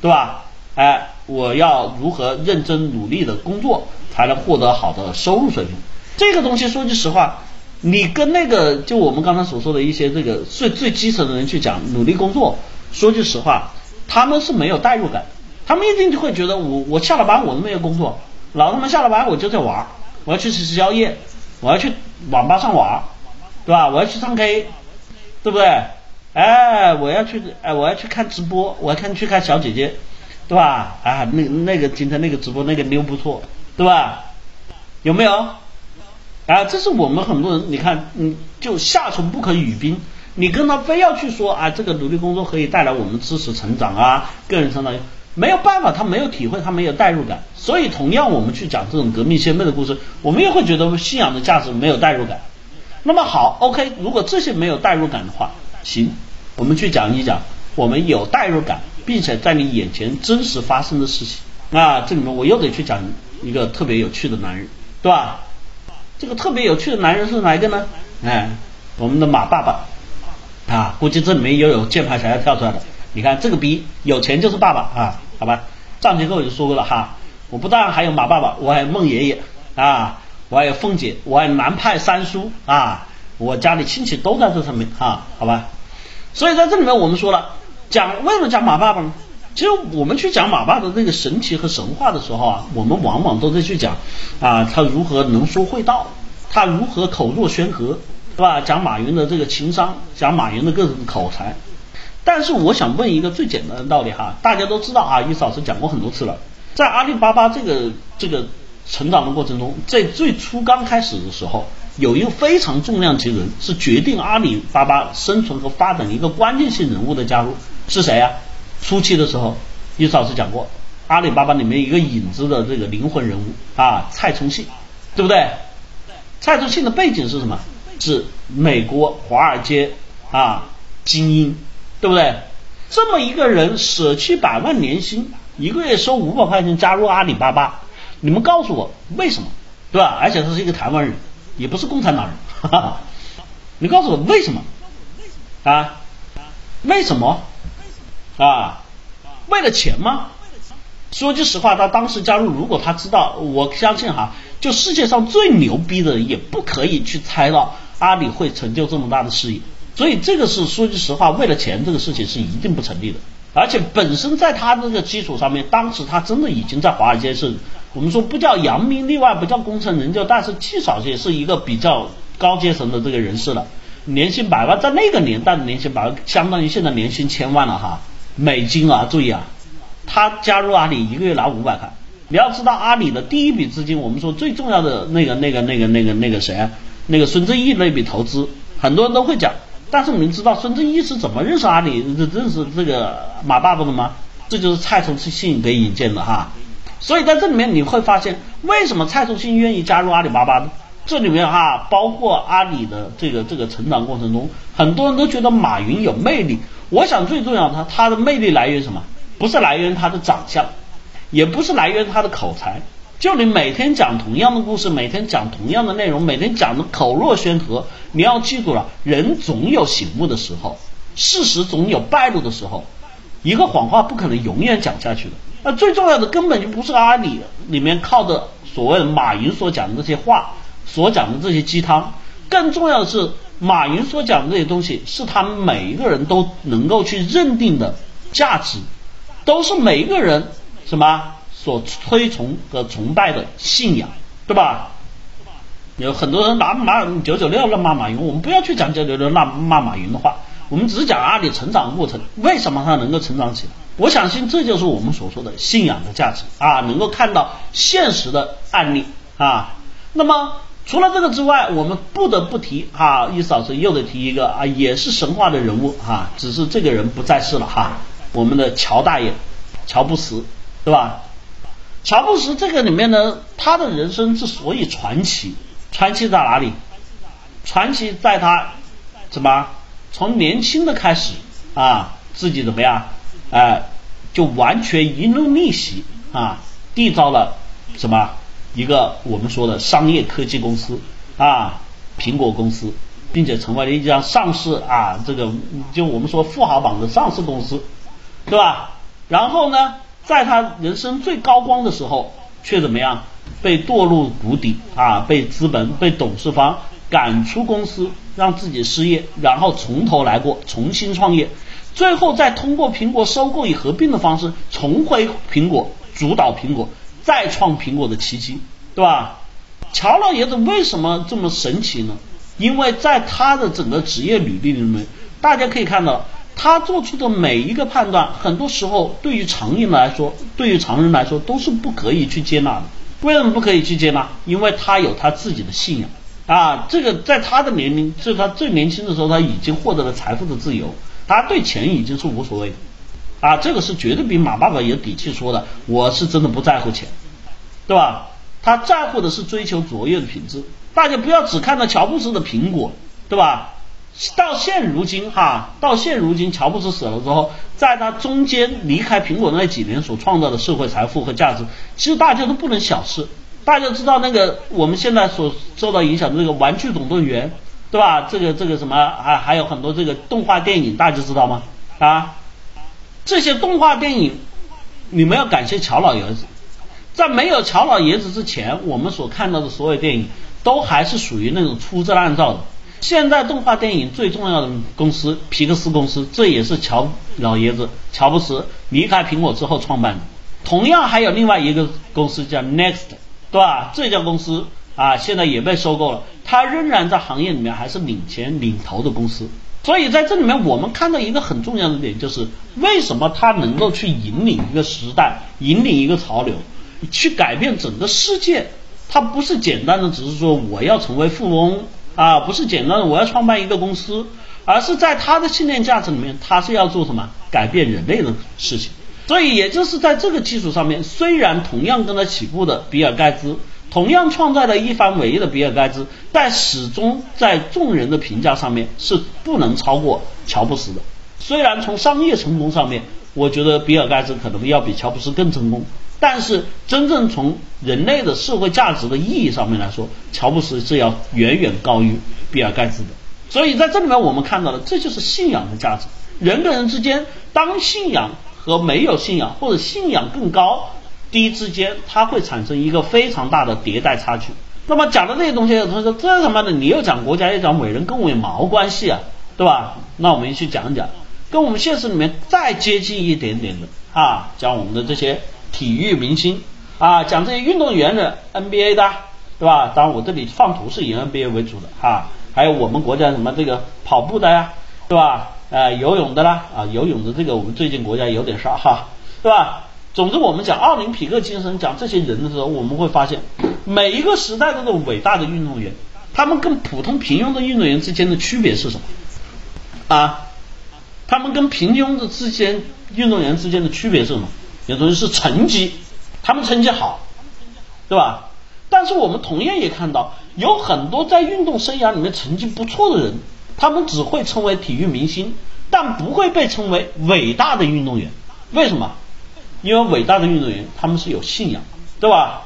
对吧？哎，我要如何认真努力的工作才能获得好的收入水平？这个东西说句实话，你跟那个就我们刚才所说的一些这个最最基层的人去讲努力工作。说句实话，他们是没有代入感，他们一定就会觉得我我下了班我都没有工作，老子们下了班我就在玩，我要去吃宵夜，我要去网吧上网，对吧？我要去唱 K，对不对？哎，我要去哎，我要去看直播，我要看去看小姐姐，对吧？啊，那那个今天那个直播那个妞不错，对吧？有没有？啊，这是我们很多人，你看，嗯，就夏虫不可语冰。你跟他非要去说啊，这个努力工作可以带来我们知识成长啊，个人成长，没有办法，他没有体会，他没有代入感。所以，同样我们去讲这种革命先辈的故事，我们也会觉得信仰的价值没有代入感。那么好，OK，如果这些没有代入感的话，行，我们去讲一讲我们有代入感，并且在你眼前真实发生的事情。啊，这里面我又得去讲一个特别有趣的男人，对吧？这个特别有趣的男人是哪一个呢？哎，我们的马爸爸。啊，估计这里面又有键盘侠要跳出来的。你看这个逼有钱就是爸爸啊，好吧？上节课我就说过了哈，我不但还有马爸爸，我还有孟爷爷啊，我还有凤姐，我还有南派三叔啊，我家里亲戚都在这上面啊，好吧？所以在这里面我们说了，讲为什么讲马爸爸呢？其实我们去讲马爸的那个神奇和神话的时候啊，我们往往都在去讲啊，他如何能说会道，他如何口若悬河。是吧？讲马云的这个情商，讲马云的各种口才。但是我想问一个最简单的道理哈，大家都知道啊，于老师讲过很多次了，在阿里巴巴这个这个成长的过程中，在最初刚开始的时候，有一个非常重量级人，是决定阿里巴巴生存和发展一个关键性人物的加入，是谁啊？初期的时候，于老师讲过，阿里巴巴里面一个影子的这个灵魂人物啊，蔡崇信，对不对？蔡崇信的背景是什么？是美国华尔街啊精英，对不对？这么一个人舍弃百万年薪，一个月收五百块钱加入阿里巴巴，你们告诉我为什么？对吧？而且他是一个台湾人，也不是共产党人，哈哈。你告诉我为什么？啊？为什么？啊？为了钱吗？说句实话，他当时加入，如果他知道，我相信哈，就世界上最牛逼的人也不可以去猜到。阿里会成就这么大的事业，所以这个是说句实话，为了钱这个事情是一定不成立的。而且本身在他这个基础上面，当时他真的已经在华尔街是，我们说不叫扬名立万，不叫功成名就，但是至少也是一个比较高阶层的这个人士了。年薪百万，在那个年代的年薪百万，相当于现在年薪千万了哈，美金啊，注意啊，他加入阿里一个月拿五百块。你要知道阿里的第一笔资金，我们说最重要的那个那个那个那个那个谁？那个孙正义那笔投资，很多人都会讲，但是你们知道孙正义是怎么认识阿里、认识这个马爸爸的吗？这就是蔡崇信给引荐的哈。所以在这里面你会发现，为什么蔡崇信愿意加入阿里巴巴呢？这里面哈，包括阿里的这个这个成长过程中，很多人都觉得马云有魅力。我想最重要的，他他的魅力来源什么？不是来源他的长相，也不是来源他的口才。就你每天讲同样的故事，每天讲同样的内容，每天讲的口若悬河，你要记住了，人总有醒悟的时候，事实总有败露的时候，一个谎话不可能永远讲下去的。那最重要的根本就不是阿里里面靠的所谓的马云所讲的这些话，所讲的这些鸡汤，更重要的是马云所讲的这些东西是他们每一个人都能够去认定的价值，都是每一个人什么？所推崇和崇拜的信仰，对吧？有很多人拿马九九六来骂马云，我们不要去讲九九六骂骂马云的话，我们只讲阿里成长过程，为什么它能够成长起来？我相信这就是我们所说的信仰的价值啊，能够看到现实的案例啊。那么除了这个之外，我们不得不提啊，意思老师又得提一个啊，也是神话的人物哈，只是这个人不在世了哈，我们的乔大爷，乔布斯，对吧？乔布斯这个里面呢，他的人生之所以传奇，传奇在哪里？传奇在他怎么从年轻的开始啊，自己怎么样？哎，就完全一路逆袭啊，缔造了什么一个我们说的商业科技公司啊，苹果公司，并且成为了一家上市啊，这个就我们说富豪榜的上市公司，对吧？然后呢？在他人生最高光的时候，却怎么样？被堕入谷底啊！被资本、被董事方赶出公司，让自己失业，然后从头来过，重新创业。最后再通过苹果收购与合并的方式重回苹果，主导苹果，再创苹果的奇迹，对吧？乔老爷子为什么这么神奇呢？因为在他的整个职业履历里面，大家可以看到，他做出的每一个判断，很多时候对于常人来说，对于常人来说都是不可以去接纳的。为什么不可以去接纳？因为他有他自己的信仰啊！这个在他的年龄，是他最年轻的时候，他已经获得了财富的自由，他对钱已经是无所谓啊！这个是绝对比马爸爸有底气说的，我是真的不在乎钱，对吧？他在乎的是追求卓越的品质。大家不要只看到乔布斯的苹果，对吧？到现如今哈，到现如今，乔布斯死了之后，在他中间离开苹果那几年所创造的社会财富和价值，其实大家都不能小视。大家知道那个我们现在所受到影响的这个《玩具总动员》，对吧？这个这个什么还还有很多这个动画电影，大家知道吗？啊，这些动画电影，你们要感谢乔老爷子。在没有乔老爷子之前，我们所看到的所有电影都还是属于那种粗制滥造的。现在动画电影最重要的公司皮克斯公司，这也是乔老爷子乔布斯离开苹果之后创办的。同样还有另外一个公司叫 Next，对吧？这家公司啊，现在也被收购了，它仍然在行业里面还是领前领头的公司。所以在这里面，我们看到一个很重要的点，就是为什么它能够去引领一个时代，引领一个潮流，去改变整个世界。它不是简单的只是说我要成为富翁。啊，不是简单的我要创办一个公司，而是在他的信念价值里面，他是要做什么改变人类的事情。所以也就是在这个基础上面，虽然同样跟他起步的比尔盖茨，同样创造了一番伟业的比尔盖茨，但始终在众人的评价上面是不能超过乔布斯的。虽然从商业成功上面，我觉得比尔盖茨可能要比乔布斯更成功。但是，真正从人类的社会价值的意义上面来说，乔布斯是要远远高于比尔盖茨的。所以在这里面，我们看到了，这就是信仰的价值。人跟人之间，当信仰和没有信仰，或者信仰更高低之间，它会产生一个非常大的迭代差距。那么讲的这些东西，有同学说这他妈的，你又讲国家，又讲伟人，跟我有毛关系啊，对吧？那我们去讲讲，跟我们现实里面再接近一点点的啊，讲我们的这些。体育明星啊，讲这些运动员的 NBA 的，对吧？当然我这里放图是以 NBA 为主的哈，还有我们国家什么这个跑步的呀，对吧？呃，游泳的啦，啊，游泳的这个我们最近国家有点少哈，对吧？总之我们讲奥林匹克精神，讲这些人的时候，我们会发现每一个时代的这种伟大的运动员，他们跟普通平庸的运动员之间的区别是什么？啊，他们跟平庸的之间运动员之间的区别是什么？有东西是成绩，他们成绩好，对吧？但是我们同样也看到，有很多在运动生涯里面成绩不错的人，他们只会成为体育明星，但不会被称为伟大的运动员。为什么？因为伟大的运动员他们是有信仰，对吧？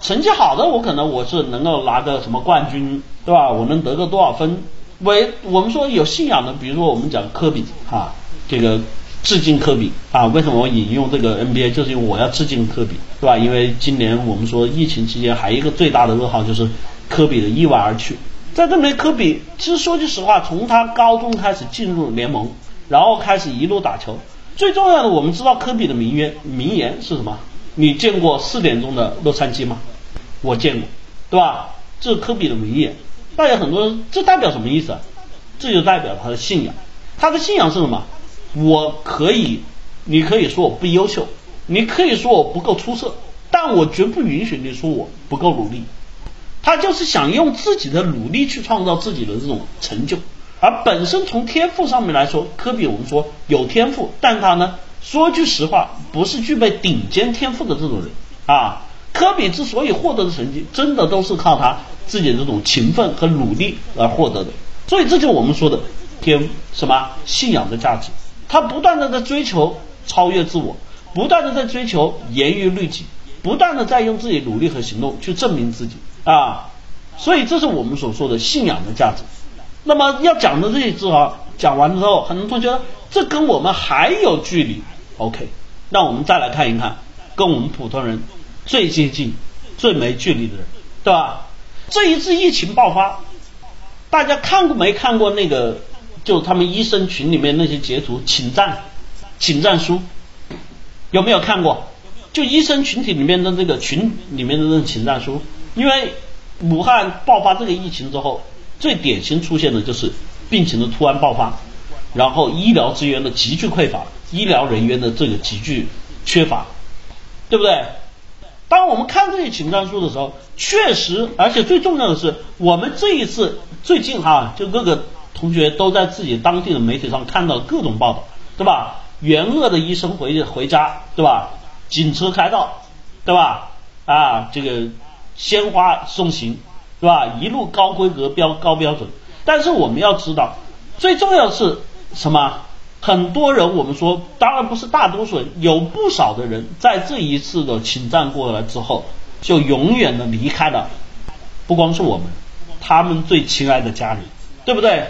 成绩好的我可能我是能够拿个什么冠军，对吧？我能得个多少分？伟我们说有信仰的，比如说我们讲科比哈，这个。致敬科比啊！为什么我引用这个 NBA？就是因为我要致敬科比，是吧？因为今年我们说疫情期间还有一个最大的噩耗就是科比的意外而去。在这里，科比其实说句实话，从他高中开始进入联盟，然后开始一路打球。最重要的，我们知道科比的名言名言是什么？你见过四点钟的洛杉矶吗？我见过，对吧？这是科比的名言。大家很多人，这代表什么意思？这就代表他的信仰。他的信仰是什么？我可以，你可以说我不优秀，你可以说我不够出色，但我绝不允许你说我不够努力。他就是想用自己的努力去创造自己的这种成就，而本身从天赋上面来说，科比我们说有天赋，但他呢，说句实话，不是具备顶尖天赋的这种人啊。科比之所以获得的成绩，真的都是靠他自己的这种勤奋和努力而获得的。所以这就是我们说的天什么信仰的价值。他不断的在追求超越自我，不断的在追求严于律己，不断的在用自己努力和行动去证明自己啊，所以这是我们所说的信仰的价值。那么要讲的这些字啊，讲完之后，很多同学这跟我们还有距离。OK，那我们再来看一看，跟我们普通人最接近、最没距离的人，对吧？这一次疫情爆发，大家看过没看过那个？就他们医生群里面那些截图请战，请战书，有没有看过？就医生群体里面的这个群里面的这种请战书，因为武汉爆发这个疫情之后，最典型出现的就是病情的突然爆发，然后医疗资源的急剧匮乏，医疗人员的这个急剧缺乏，对不对？当我们看这些请战书的时候，确实，而且最重要的是，我们这一次最近哈，就各个同学都在自己当地的媒体上看到各种报道，对吧？援鄂的医生回回家，对吧？警车开道，对吧？啊，这个鲜花送行，是吧？一路高规格标高标准。但是我们要知道，最重要的是什么？很多人我们说，当然不是大多数人，有不少的人在这一次的侵占过来之后，就永远的离开了。不光是我们，他们最亲爱的家人，对不对？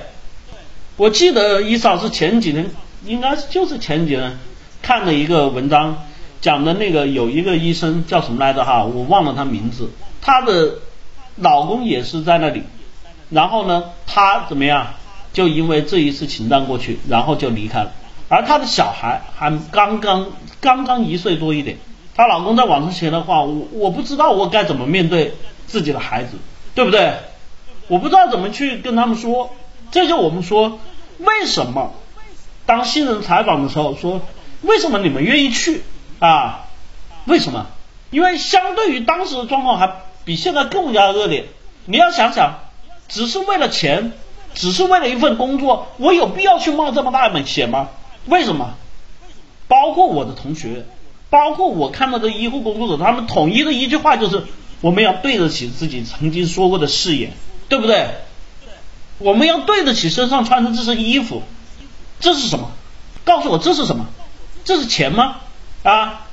我记得伊嫂是前几天，应该就是前几天看了一个文章。讲的那个有一个医生叫什么来着哈，我忘了他名字。她的老公也是在那里，然后呢，她怎么样？就因为这一次侵占过去，然后就离开了。而她的小孩还刚刚刚刚一岁多一点。她老公在网上写的话，我我不知道我该怎么面对自己的孩子，对不对？我不知道怎么去跟他们说。这就我们说，为什么当新人采访的时候说，为什么你们愿意去？啊，为什么？因为相对于当时的状况，还比现在更加恶劣。你要想想，只是为了钱，只是为了一份工作，我有必要去冒这么大的险吗？为什么？包括我的同学，包括我看到的医护工作者，他们统一的一句话就是：我们要对得起自己曾经说过的誓言，对不对？我们要对得起身上穿的这身衣服。这是什么？告诉我这是什么？这是钱吗？啊，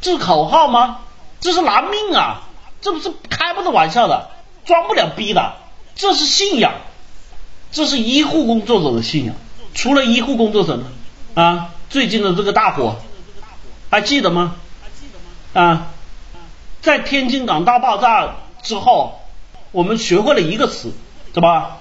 这是口号吗？这是拿命啊！这不是开不得玩笑的，装不了逼的。这是信仰，这是医护工作者的信仰。除了医护工作者呢？啊，最近的这个大火，还记得吗？啊，在天津港大爆炸之后，我们学会了一个词，什么？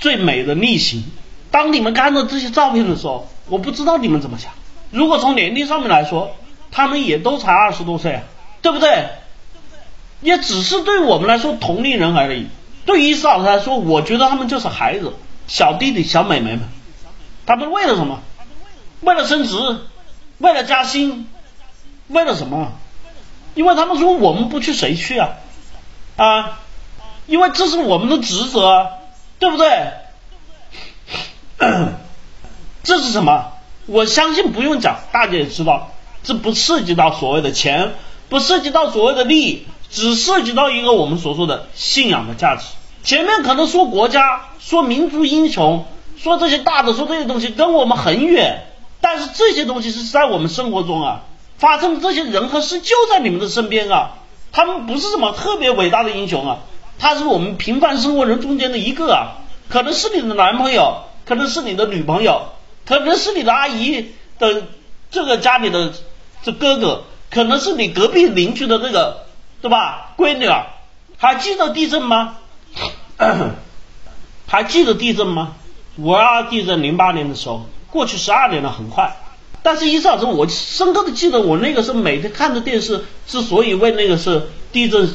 最美的逆行。当你们看到这些照片的时候，我不知道你们怎么想。如果从年龄上面来说，他们也都才二十多岁，对不对？也只是对我们来说同龄人而已。对于老师来说，我觉得他们就是孩子，小弟弟、小妹妹们。他们为了什么？为了升职，为了加薪，为了什么？因为他们说我们不去谁去啊？啊？因为这是我们的职责，啊对不对？这是什么？我相信不用讲，大家也知道，这不涉及到所谓的钱，不涉及到所谓的利益，只涉及到一个我们所说的信仰的价值。前面可能说国家、说民族英雄、说这些大的、说这些东西跟我们很远，但是这些东西是在我们生活中啊发生这些人和事就在你们的身边啊，他们不是什么特别伟大的英雄啊，他是我们平凡生活人中间的一个啊，可能是你的男朋友，可能是你的女朋友。可能是你的阿姨的这个家里的这哥哥，可能是你隔壁邻居的这个对吧？闺女啊，还记得地震吗？还记得地震吗？五二地震零八年的时候，过去十二年了，很快。但是一上子我深刻的记得，我那个时候每天看着电视，之所以为那个是地震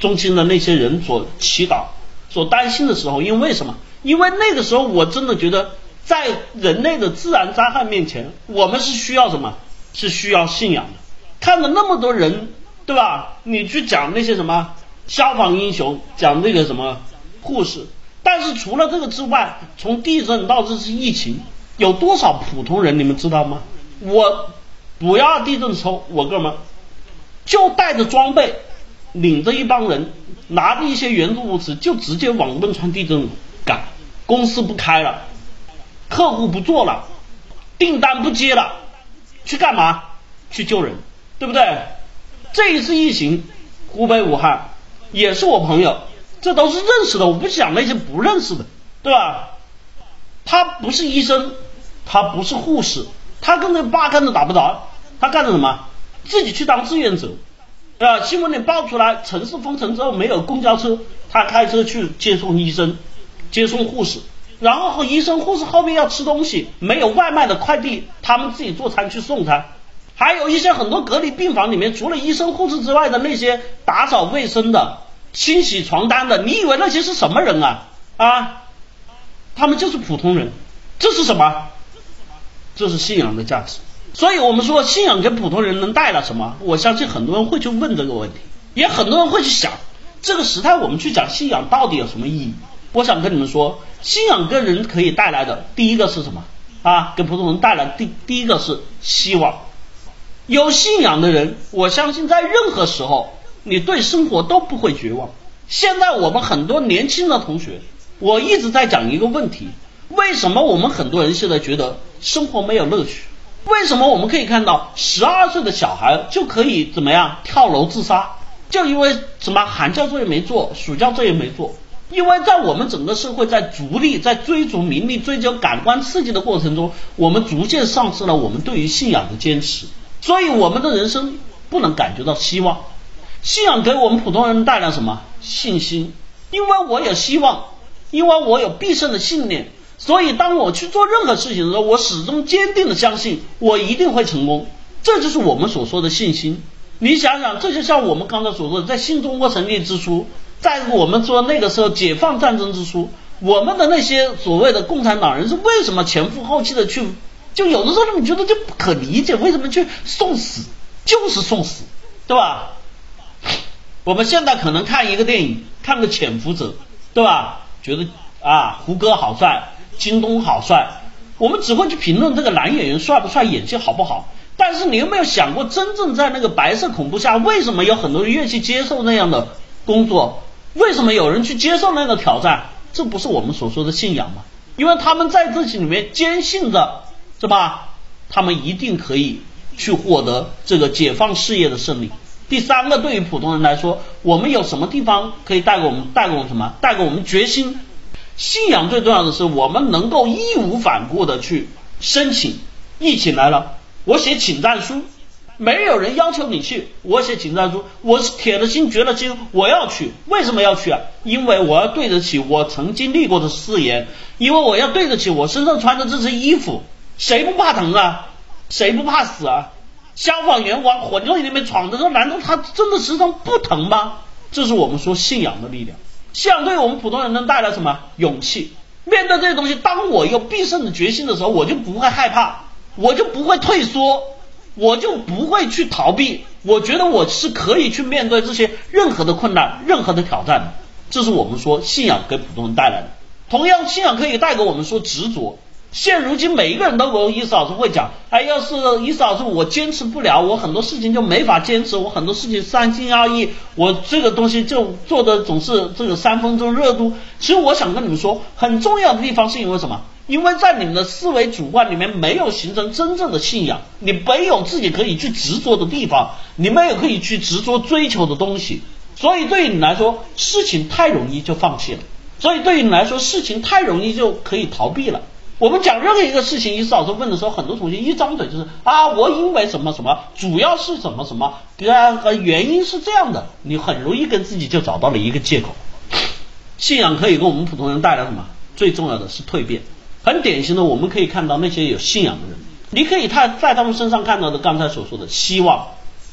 中心的那些人所祈祷、所担心的时候，因为什么？因为那个时候我真的觉得。在人类的自然灾害面前，我们是需要什么？是需要信仰的。看了那么多人，对吧？你去讲那些什么消防英雄，讲那个什么护士，但是除了这个之外，从地震到这次疫情，有多少普通人？你们知道吗？我不要地震的时候，我哥们就带着装备，领着一帮人，拿着一些援助物资，就直接往汶川地震赶，公司不开了。客户不做了，订单不接了，去干嘛？去救人，对不对？这一次疫情，湖北武汉也是我朋友，这都是认识的，我不讲那些不认识的，对吧？他不是医生，他不是护士，他跟那八竿子打不着，他干的什么？自己去当志愿者，啊，新闻里爆出来，城市封城之后没有公交车，他开车去接送医生，接送护士。然后和医生护士后面要吃东西，没有外卖的快递，他们自己做餐去送餐。还有一些很多隔离病房里面，除了医生护士之外的那些打扫卫生的、清洗床单的，你以为那些是什么人啊？啊，他们就是普通人。这是什么这是什么？这是信仰的价值。所以我们说，信仰给普通人能带来什么？我相信很多人会去问这个问题，也很多人会去想，这个时代我们去讲信仰到底有什么意义？我想跟你们说，信仰跟人可以带来的第一个是什么？啊，给普通人带来第第一个是希望。有信仰的人，我相信在任何时候，你对生活都不会绝望。现在我们很多年轻的同学，我一直在讲一个问题：为什么我们很多人现在觉得生活没有乐趣？为什么我们可以看到十二岁的小孩就可以怎么样跳楼自杀？就因为什么寒假作业没做，暑假作业没做？因为在我们整个社会在逐利、在追逐名利、追求感官刺激的过程中，我们逐渐丧失了我们对于信仰的坚持。所以我们的人生不能感觉到希望，信仰给我们普通人带来什么信心？因为我有希望，因为我有必胜的信念，所以当我去做任何事情的时候，我始终坚定的相信我一定会成功。这就是我们所说的信心。你想想，这就像我们刚才所说的，在新中国成立之初，在我们说那个时候解放战争之初，我们的那些所谓的共产党人是为什么前赴后继的去？就有的时候你觉得就不可理解，为什么去送死？就是送死，对吧？我们现在可能看一个电影，看个《潜伏者》，对吧？觉得啊，胡歌好帅，京东好帅，我们只会去评论这个男演员帅不帅，演技好不好。但是你有没有想过，真正在那个白色恐怖下，为什么有很多人愿意去接受那样的工作？为什么有人去接受那样的挑战？这不是我们所说的信仰吗？因为他们在自己里面坚信着。是吧？他们一定可以去获得这个解放事业的胜利。第三个，对于普通人来说，我们有什么地方可以带给我们？带给我们什么？带给我们决心。信仰最重要的是，我们能够义无反顾的去申请。疫情来了，我写请战书，没有人要求你去，我写请战书，我是铁了心、绝了心，我要去。为什么要去啊？因为我要对得起我曾经立过的誓言，因为我要对得起我身上穿的这身衣服。谁不怕疼啊？谁不怕死啊？消防员往火堆里面闯的时候，难道他真的身上不疼吗？这是我们说信仰的力量。信仰对于我们普通人能带来什么？勇气。面对这些东西，当我有必胜的决心的时候，我就不会害怕，我就不会退缩，我就不会去逃避。我觉得我是可以去面对这些任何的困难、任何的挑战的。这是我们说信仰给普通人带来的。同样，信仰可以带给我们说执着。现如今每一个人都跟伊嫂子会讲，哎，要是伊嫂子我坚持不了，我很多事情就没法坚持，我很多事情三心二意，我这个东西就做的总是这个三分钟热度。其实我想跟你们说，很重要的地方是因为什么？因为在你们的思维主观里面没有形成真正的信仰，你没有自己可以去执着的地方，你没有可以去执着追求的东西，所以对于你来说，事情太容易就放弃了，所以对于你来说，事情太容易就可以逃避了。我们讲任何一个事情，一次老师问的时候，很多同学一张嘴就是啊，我因为什么什么，主要是什么什么，和原因是这样的，你很容易跟自己就找到了一个借口。信仰可以给我们普通人带来什么？最重要的是蜕变。很典型的，我们可以看到那些有信仰的人，你可以他在他们身上看到的刚才所说的希望、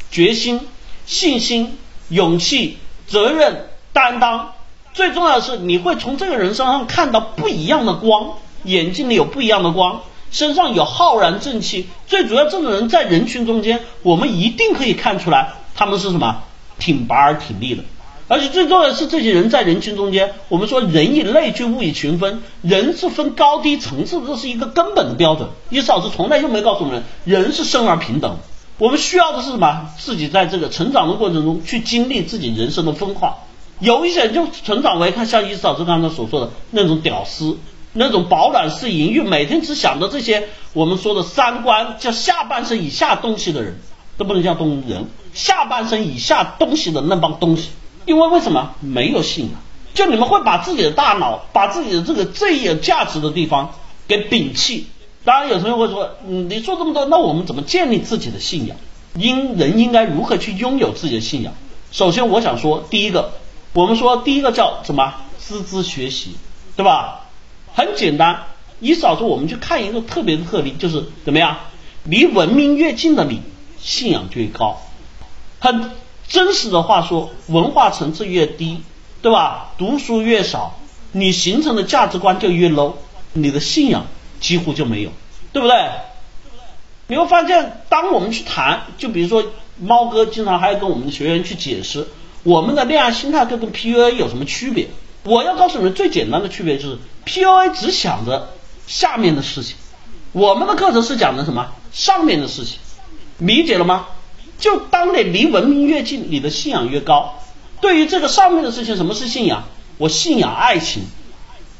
决心、信心、勇气、责任、担当。最重要的是，你会从这个人身上看到不一样的光。眼睛里有不一样的光，身上有浩然正气。最主要，这种人在人群中间，我们一定可以看出来他们是什么，挺拔而挺立的。而且最重要的是，这些人在人群中间，我们说人以类聚，物以群分，人是分高低层次，这是一个根本的标准。伊斯老师从来就没告诉我们，人是生而平等。我们需要的是什么？自己在这个成长的过程中去经历自己人生的分化。有一些人就成长为看像伊斯老师刚才所说的那种屌丝。那种饱暖式淫欲，每天只想着这些我们说的三观，叫下半身以下东西的人，都不能叫东人，下半身以下东西的那帮东西，因为为什么没有信仰？就你们会把自己的大脑，把自己的这个最有价值的地方给摒弃。当然，有同学会说，你说这么多，那我们怎么建立自己的信仰？应人应该如何去拥有自己的信仰？首先，我想说，第一个，我们说第一个叫什么？孜孜学习，对吧？很简单，你少说我们去看一个特别的特例，就是怎么样？离文明越近的你，信仰就越高。很真实的话说，文化层次越低，对吧？读书越少，你形成的价值观就越 low，你的信仰几乎就没有，对不对？你会发现，当我们去谈，就比如说猫哥经常还要跟我们的学员去解释，我们的恋爱心态跟跟 PUA 有什么区别？我要告诉你们最简单的区别就是，PUA 只想着下面的事情，我们的课程是讲的什么？上面的事情，理解了吗？就当你离文明越近，你的信仰越高。对于这个上面的事情，什么是信仰？我信仰爱情，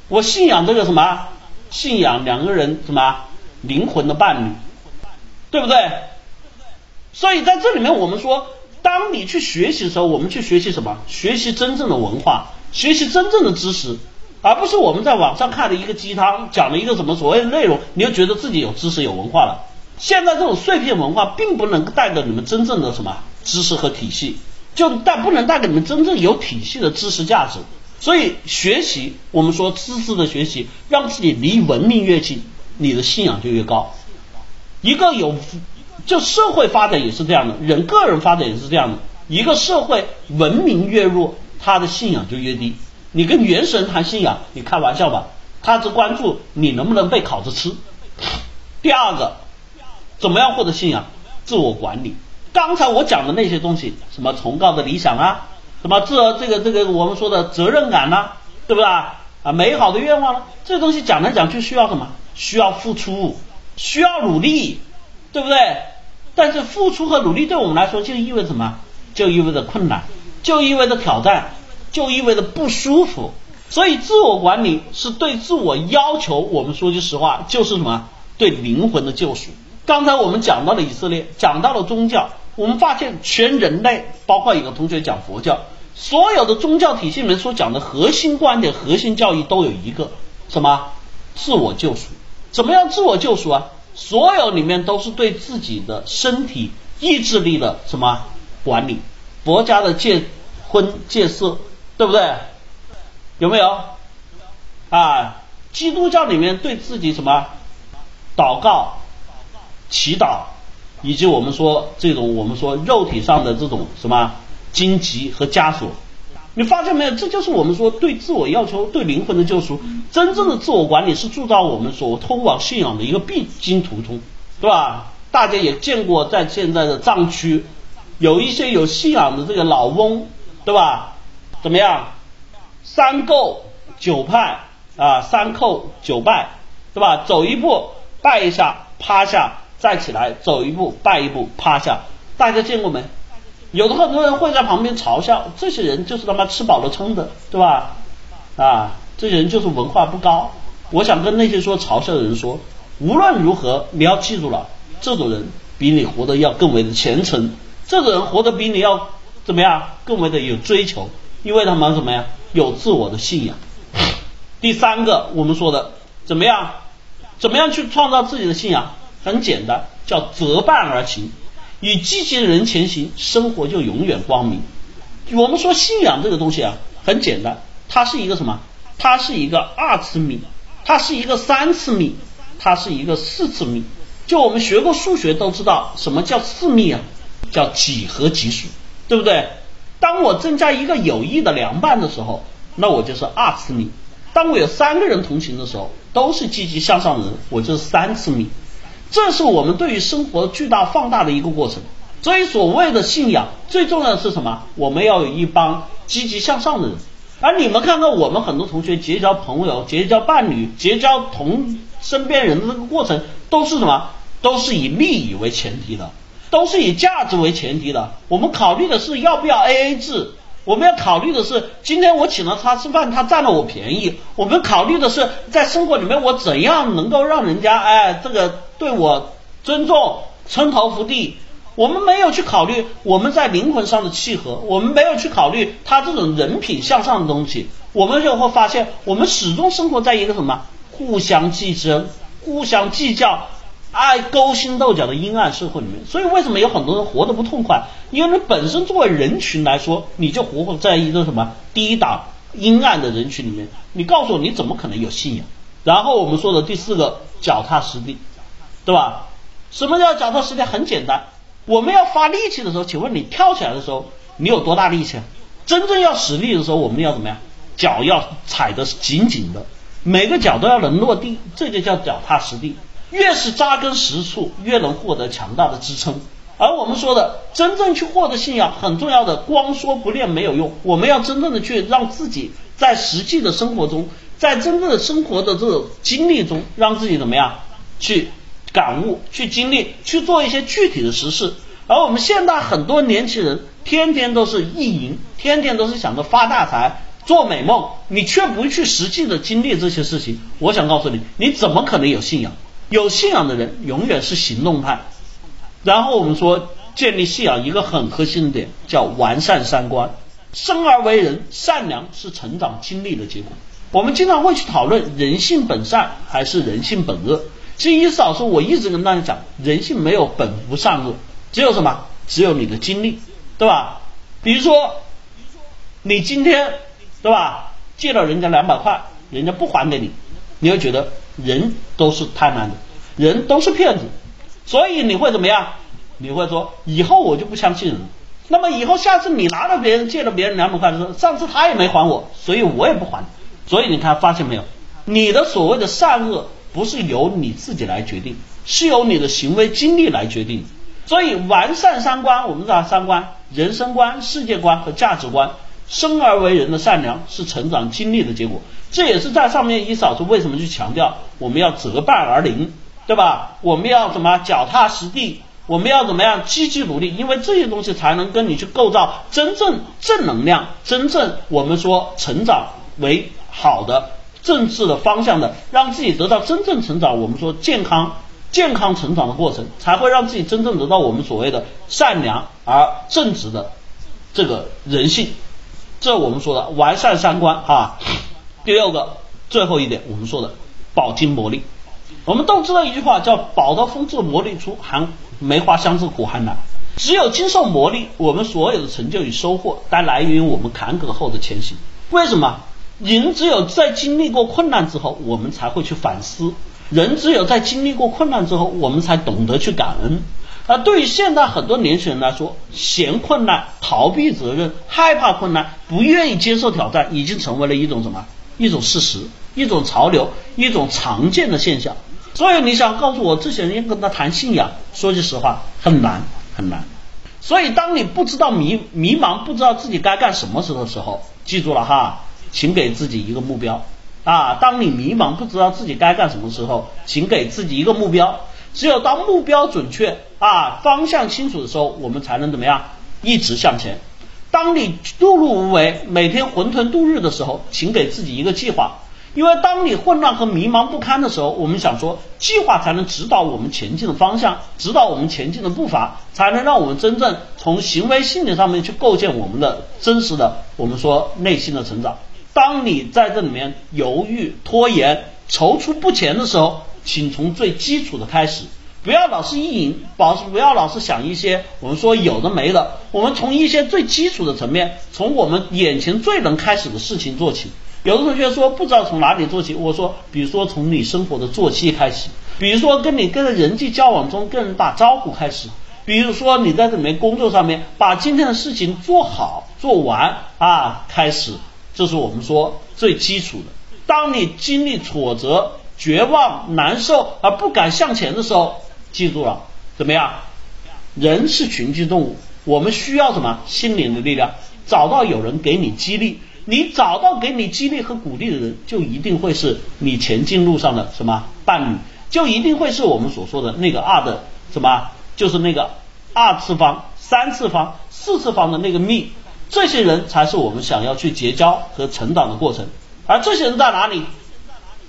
我信仰这个什么？信仰两个人什么灵魂的伴侣。对不对？所以在这里面，我们说，当你去学习的时候，我们去学习什么？学习真正的文化，学习真正的知识，而不是我们在网上看的一个鸡汤，讲了一个什么所谓的内容，你就觉得自己有知识有文化了。现在这种碎片文化，并不能带给你们真正的什么知识和体系，就但不能带给你们真正有体系的知识价值。所以学习，我们说知识的学习，让自己离文明越近，你的信仰就越高。一个有，就社会发展也是这样的，人个人发展也是这样的。一个社会文明越弱，他的信仰就越低。你跟元神谈信仰，你开玩笑吧？他只关注你能不能被烤着吃。第二个，怎么样获得信仰？自我管理。刚才我讲的那些东西，什么崇高的理想啊，什么这这个这个我们说的责任感呐，对不对啊？美好的愿望呢？这东西讲来讲去需要什么？需要付出。需要努力，对不对？但是付出和努力对我们来说就意味着什么？就意味着困难，就意味着挑战，就意味着不舒服。所以自我管理是对自我要求。我们说句实话，就是什么？对灵魂的救赎。刚才我们讲到了以色列，讲到了宗教，我们发现全人类，包括有个同学讲佛教，所有的宗教体系里面所讲的核心观点、核心教义都有一个什么？自我救赎。怎么样自我救赎啊？所有里面都是对自己的身体意志力的什么管理？佛家的戒婚戒色，对不对？有没有？啊，基督教里面对自己什么祷告、祈祷，以及我们说这种我们说肉体上的这种什么荆棘和枷锁。你发现没有？这就是我们说对自我要求、对灵魂的救赎。真正的自我管理是铸造我们所通往信仰的一个必经途中，对吧？大家也见过，在现在的藏区，有一些有信仰的这个老翁，对吧？怎么样？三叩九拜啊，三叩九拜，对吧？走一步拜一下，趴下再起来，走一步拜一步，趴下。大家见过没？有的很多人会在旁边嘲笑，这些人就是他妈吃饱了撑的，对吧？啊，这些人就是文化不高。我想跟那些说嘲笑的人说，无论如何，你要记住了，这种人比你活得要更为的虔诚，这种人活得比你要怎么样，更为的有追求，因为他们什么呀，有自我的信仰。第三个，我们说的怎么样？怎么样去创造自己的信仰？很简单，叫择伴而行。与积极的人前行，生活就永远光明。我们说信仰这个东西啊，很简单，它是一个什么？它是一个二次幂，它是一个三次幂，它是一个四次幂。就我们学过数学都知道，什么叫四幂啊？叫几何级数，对不对？当我增加一个有益的良伴的时候，那我就是二次幂；当我有三个人同行的时候，都是积极向上的人，我就是三次幂。这是我们对于生活巨大放大的一个过程。所以所谓的信仰，最重要的是什么？我们要有一帮积极向上的人。而你们看看，我们很多同学结交朋友、结交伴侣、结交同身边人的这个过程，都是什么？都是以利益为前提的，都是以价值为前提的。我们考虑的是要不要 A A 制。我们要考虑的是，今天我请了他吃饭，他占了我便宜。我们考虑的是，在生活里面我怎样能够让人家哎这个对我尊重、称头服地。我们没有去考虑我们在灵魂上的契合，我们没有去考虑他这种人品向上的东西。我们就会发现，我们始终生活在一个什么互相竞争、互相计较。爱勾心斗角的阴暗社会里面，所以为什么有很多人活得不痛快？因为你本身作为人群来说，你就活在一个什么低档阴暗的人群里面。你告诉我，你怎么可能有信仰？然后我们说的第四个，脚踏实地，对吧？什么叫脚踏实地？很简单，我们要发力气的时候，请问你跳起来的时候，你有多大力气？真正要使力的时候，我们要怎么样？脚要踩得紧紧的，每个脚都要能落地，这就叫脚踏实地。越是扎根实处，越能获得强大的支撑。而我们说的真正去获得信仰，很重要的，光说不练没有用，我们要真正的去让自己在实际的生活中。在真正的生活的这种经历中，让自己怎么样去感悟、去经历、去做一些具体的实事。而我们现在很多年轻人，天天都是意淫，天天都是想着发大财、做美梦，你却不去实际的经历这些事情。我想告诉你，你怎么可能有信仰？有信仰的人永远是行动派。然后我们说，建立信仰一个很核心的点叫完善三观。生而为人，善良是成长经历的结果。我们经常会去讨论人性本善还是人性本恶。其实意思老师，我一直跟大家讲，人性没有本无善恶，只有什么？只有你的经历，对吧？比如说，你今天对吧，借了人家两百块，人家不还给你，你会觉得人都是贪婪的，人都是骗子，所以你会怎么样？你会说以后我就不相信人了。那么以后下次你拿了别人借了别人两百块的时候，上次他也没还我，所以我也不还。所以你看，发现没有？你的所谓的善恶不是由你自己来决定，是由你的行为经历来决定。所以完善三观，我们知道三观：人生观、世界观和价值观。生而为人的善良是成长经历的结果。这也是在上面一扫出为什么去强调我们要择伴而灵，对吧？我们要怎么脚踏实地？我们要怎么样积极努力？因为这些东西才能跟你去构造真正正能量，真正我们说成长为。好的正式的方向的，让自己得到真正成长。我们说健康健康成长的过程，才会让自己真正得到我们所谓的善良而正直的这个人性。这我们说的完善三观哈。第六个最后一点，我们说的饱经磨砺。我们都知道一句话叫“饱得风致磨砺出，含梅花香自苦寒来”。只有经受磨砺，我们所有的成就与收获，才来源于我们坎坷后的前行。为什么？人只有在经历过困难之后，我们才会去反思；人只有在经历过困难之后，我们才懂得去感恩。那对于现在很多年轻人来说，嫌困难、逃避责任、害怕困难、不愿意接受挑战，已经成为了一种什么？一种事实，一种潮流，一种常见的现象。所以你想告诉我，这些人要跟他谈信仰，说句实话，很难很难。所以当你不知道迷迷茫，不知道自己该干什么时的时候，记住了哈。请给自己一个目标啊！当你迷茫不知道自己该干什么时候，请给自己一个目标。只有当目标准确啊，方向清楚的时候，我们才能怎么样一直向前。当你碌碌无为，每天浑沌度日的时候，请给自己一个计划。因为当你混乱和迷茫不堪的时候，我们想说，计划才能指导我们前进的方向，指导我们前进的步伐，才能让我们真正从行为心理上面去构建我们的真实的，我们说内心的成长。当你在这里面犹豫、拖延、踌躇不前的时候，请从最基础的开始，不要老是意淫，保持不要老是想一些我们说有的没的，我们从一些最基础的层面，从我们眼前最能开始的事情做起。有的同学说不知道从哪里做起，我说，比如说从你生活的作息开始，比如说跟你跟人际交往中跟人打招呼开始，比如说你在里面工作上面把今天的事情做好做完啊开始。这是我们说最基础的。当你经历挫折、绝望、难受而不敢向前的时候，记住了，怎么样？人是群居动物，我们需要什么？心灵的力量。找到有人给你激励，你找到给你激励和鼓励的人，就一定会是你前进路上的什么伴侣，就一定会是我们所说的那个二的什么，就是那个二次方、三次方、四次方的那个幂。这些人才是我们想要去结交和成长的过程，而这些人在哪里？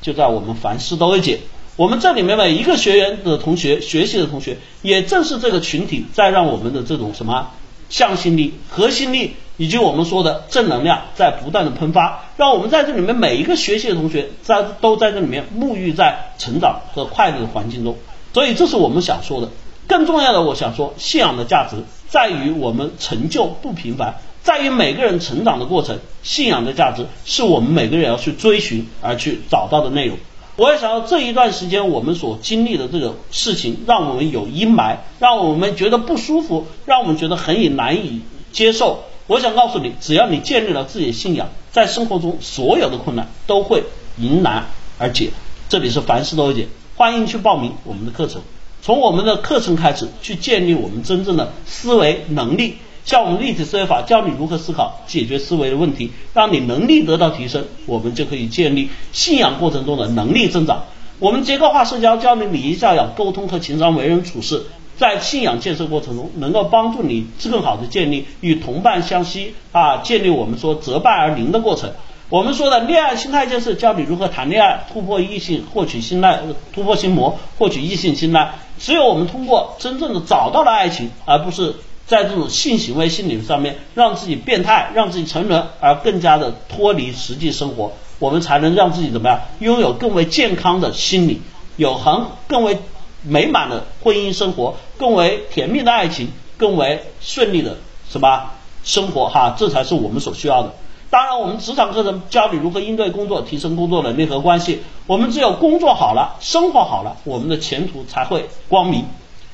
就在我们凡事都会解。我们这里面每一个学员的同学、学习的同学，也正是这个群体在让我们的这种什么向心力、核心力，以及我们说的正能量在不断的喷发，让我们在这里面每一个学习的同学在都在这里面沐浴在成长和快乐的环境中。所以这是我们想说的。更重要的，我想说，信仰的价值在于我们成就不平凡。在于每个人成长的过程，信仰的价值是我们每个人要去追寻而去找到的内容。我也想到这一段时间我们所经历的这个事情，让我们有阴霾，让我们觉得不舒服，让我们觉得很以难以接受。我想告诉你，只要你建立了自己的信仰，在生活中所有的困难都会迎难而解。这里是凡事都有解，欢迎去报名我们的课程。从我们的课程开始，去建立我们真正的思维能力。像我们立体思维法教你如何思考、解决思维的问题，让你能力得到提升，我们就可以建立信仰过程中的能力增长。我们结构化社交教你礼仪教养、沟通和情商、为人处事，在信仰建设过程中，能够帮助你更好的建立与同伴相吸啊，建立我们说择伴而灵的过程。我们说的恋爱心态建设，教你如何谈恋爱，突破异性，获取信赖，突破心魔，获取异性信赖。只有我们通过真正的找到了爱情，而不是在这种性行为心理上面让自己变态，让自己沉沦，而更加的脱离实际生活，我们才能让自己怎么样，拥有更为健康的心理，有很更为美满的婚姻生活，更为甜蜜的爱情，更为顺利的什么生活哈，这才是我们所需要的。当然，我们职场课程教你如何应对工作，提升工作能力和关系。我们只有工作好了，生活好了，我们的前途才会光明。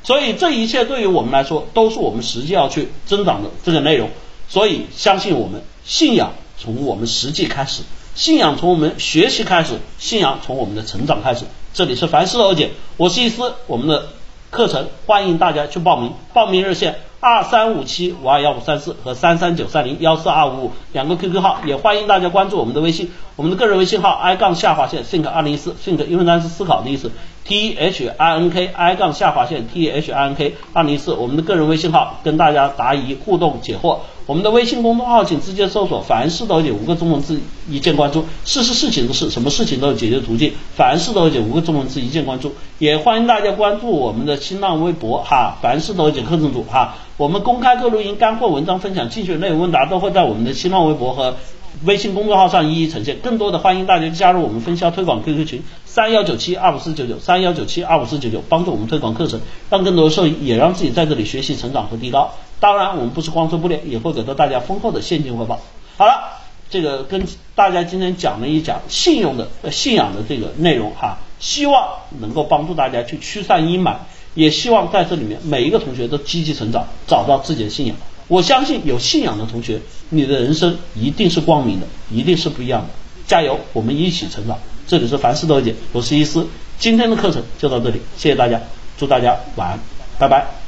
所以，这一切对于我们来说，都是我们实际要去增长的这个内容。所以，相信我们，信仰从我们实际开始，信仰从我们学习开始，信仰从我们的成长开始。这里是凡事都解，我是易思，我们的课程欢迎大家去报名，报名热线。二三五七五二幺五三四和三三九三零幺四二五五两个 QQ 号，也欢迎大家关注我们的微信，我们的个人微信号 i 杠下划线 think 二零一四 think 英文单词思考的意思 t h i n k i 杠下划线 t h i n k 二零一四我们的个人微信号跟大家答疑互动解惑，我们的微信公众号请直接搜索凡事都有五个中文字一键关注，事是事情的事，什么事情都有解决途径，凡事都有解五个中文字一键关注，也欢迎大家关注我们的新浪微博哈，凡事都有解课程组哈。我们公开各录音、干货文章分享、精选内容问答都会在我们的新浪微博和微信公众号上一一呈现。更多的欢迎大家加入我们分销推广 QQ 群三幺九七二五四九九三幺九七二五四九九，帮助我们推广课程，让更多的受益，也让自己在这里学习成长和提高。当然，我们不是光说不练，也会给到大家丰厚的现金回报。好了，这个跟大家今天讲了一讲信用的、信仰的这个内容哈，希望能够帮助大家去驱散阴霾。也希望在这里面每一个同学都积极成长，找到自己的信仰。我相信有信仰的同学，你的人生一定是光明的，一定是不一样的。加油，我们一起成长。这里是凡事都解，我是伊思。今天的课程就到这里，谢谢大家，祝大家晚安，拜拜。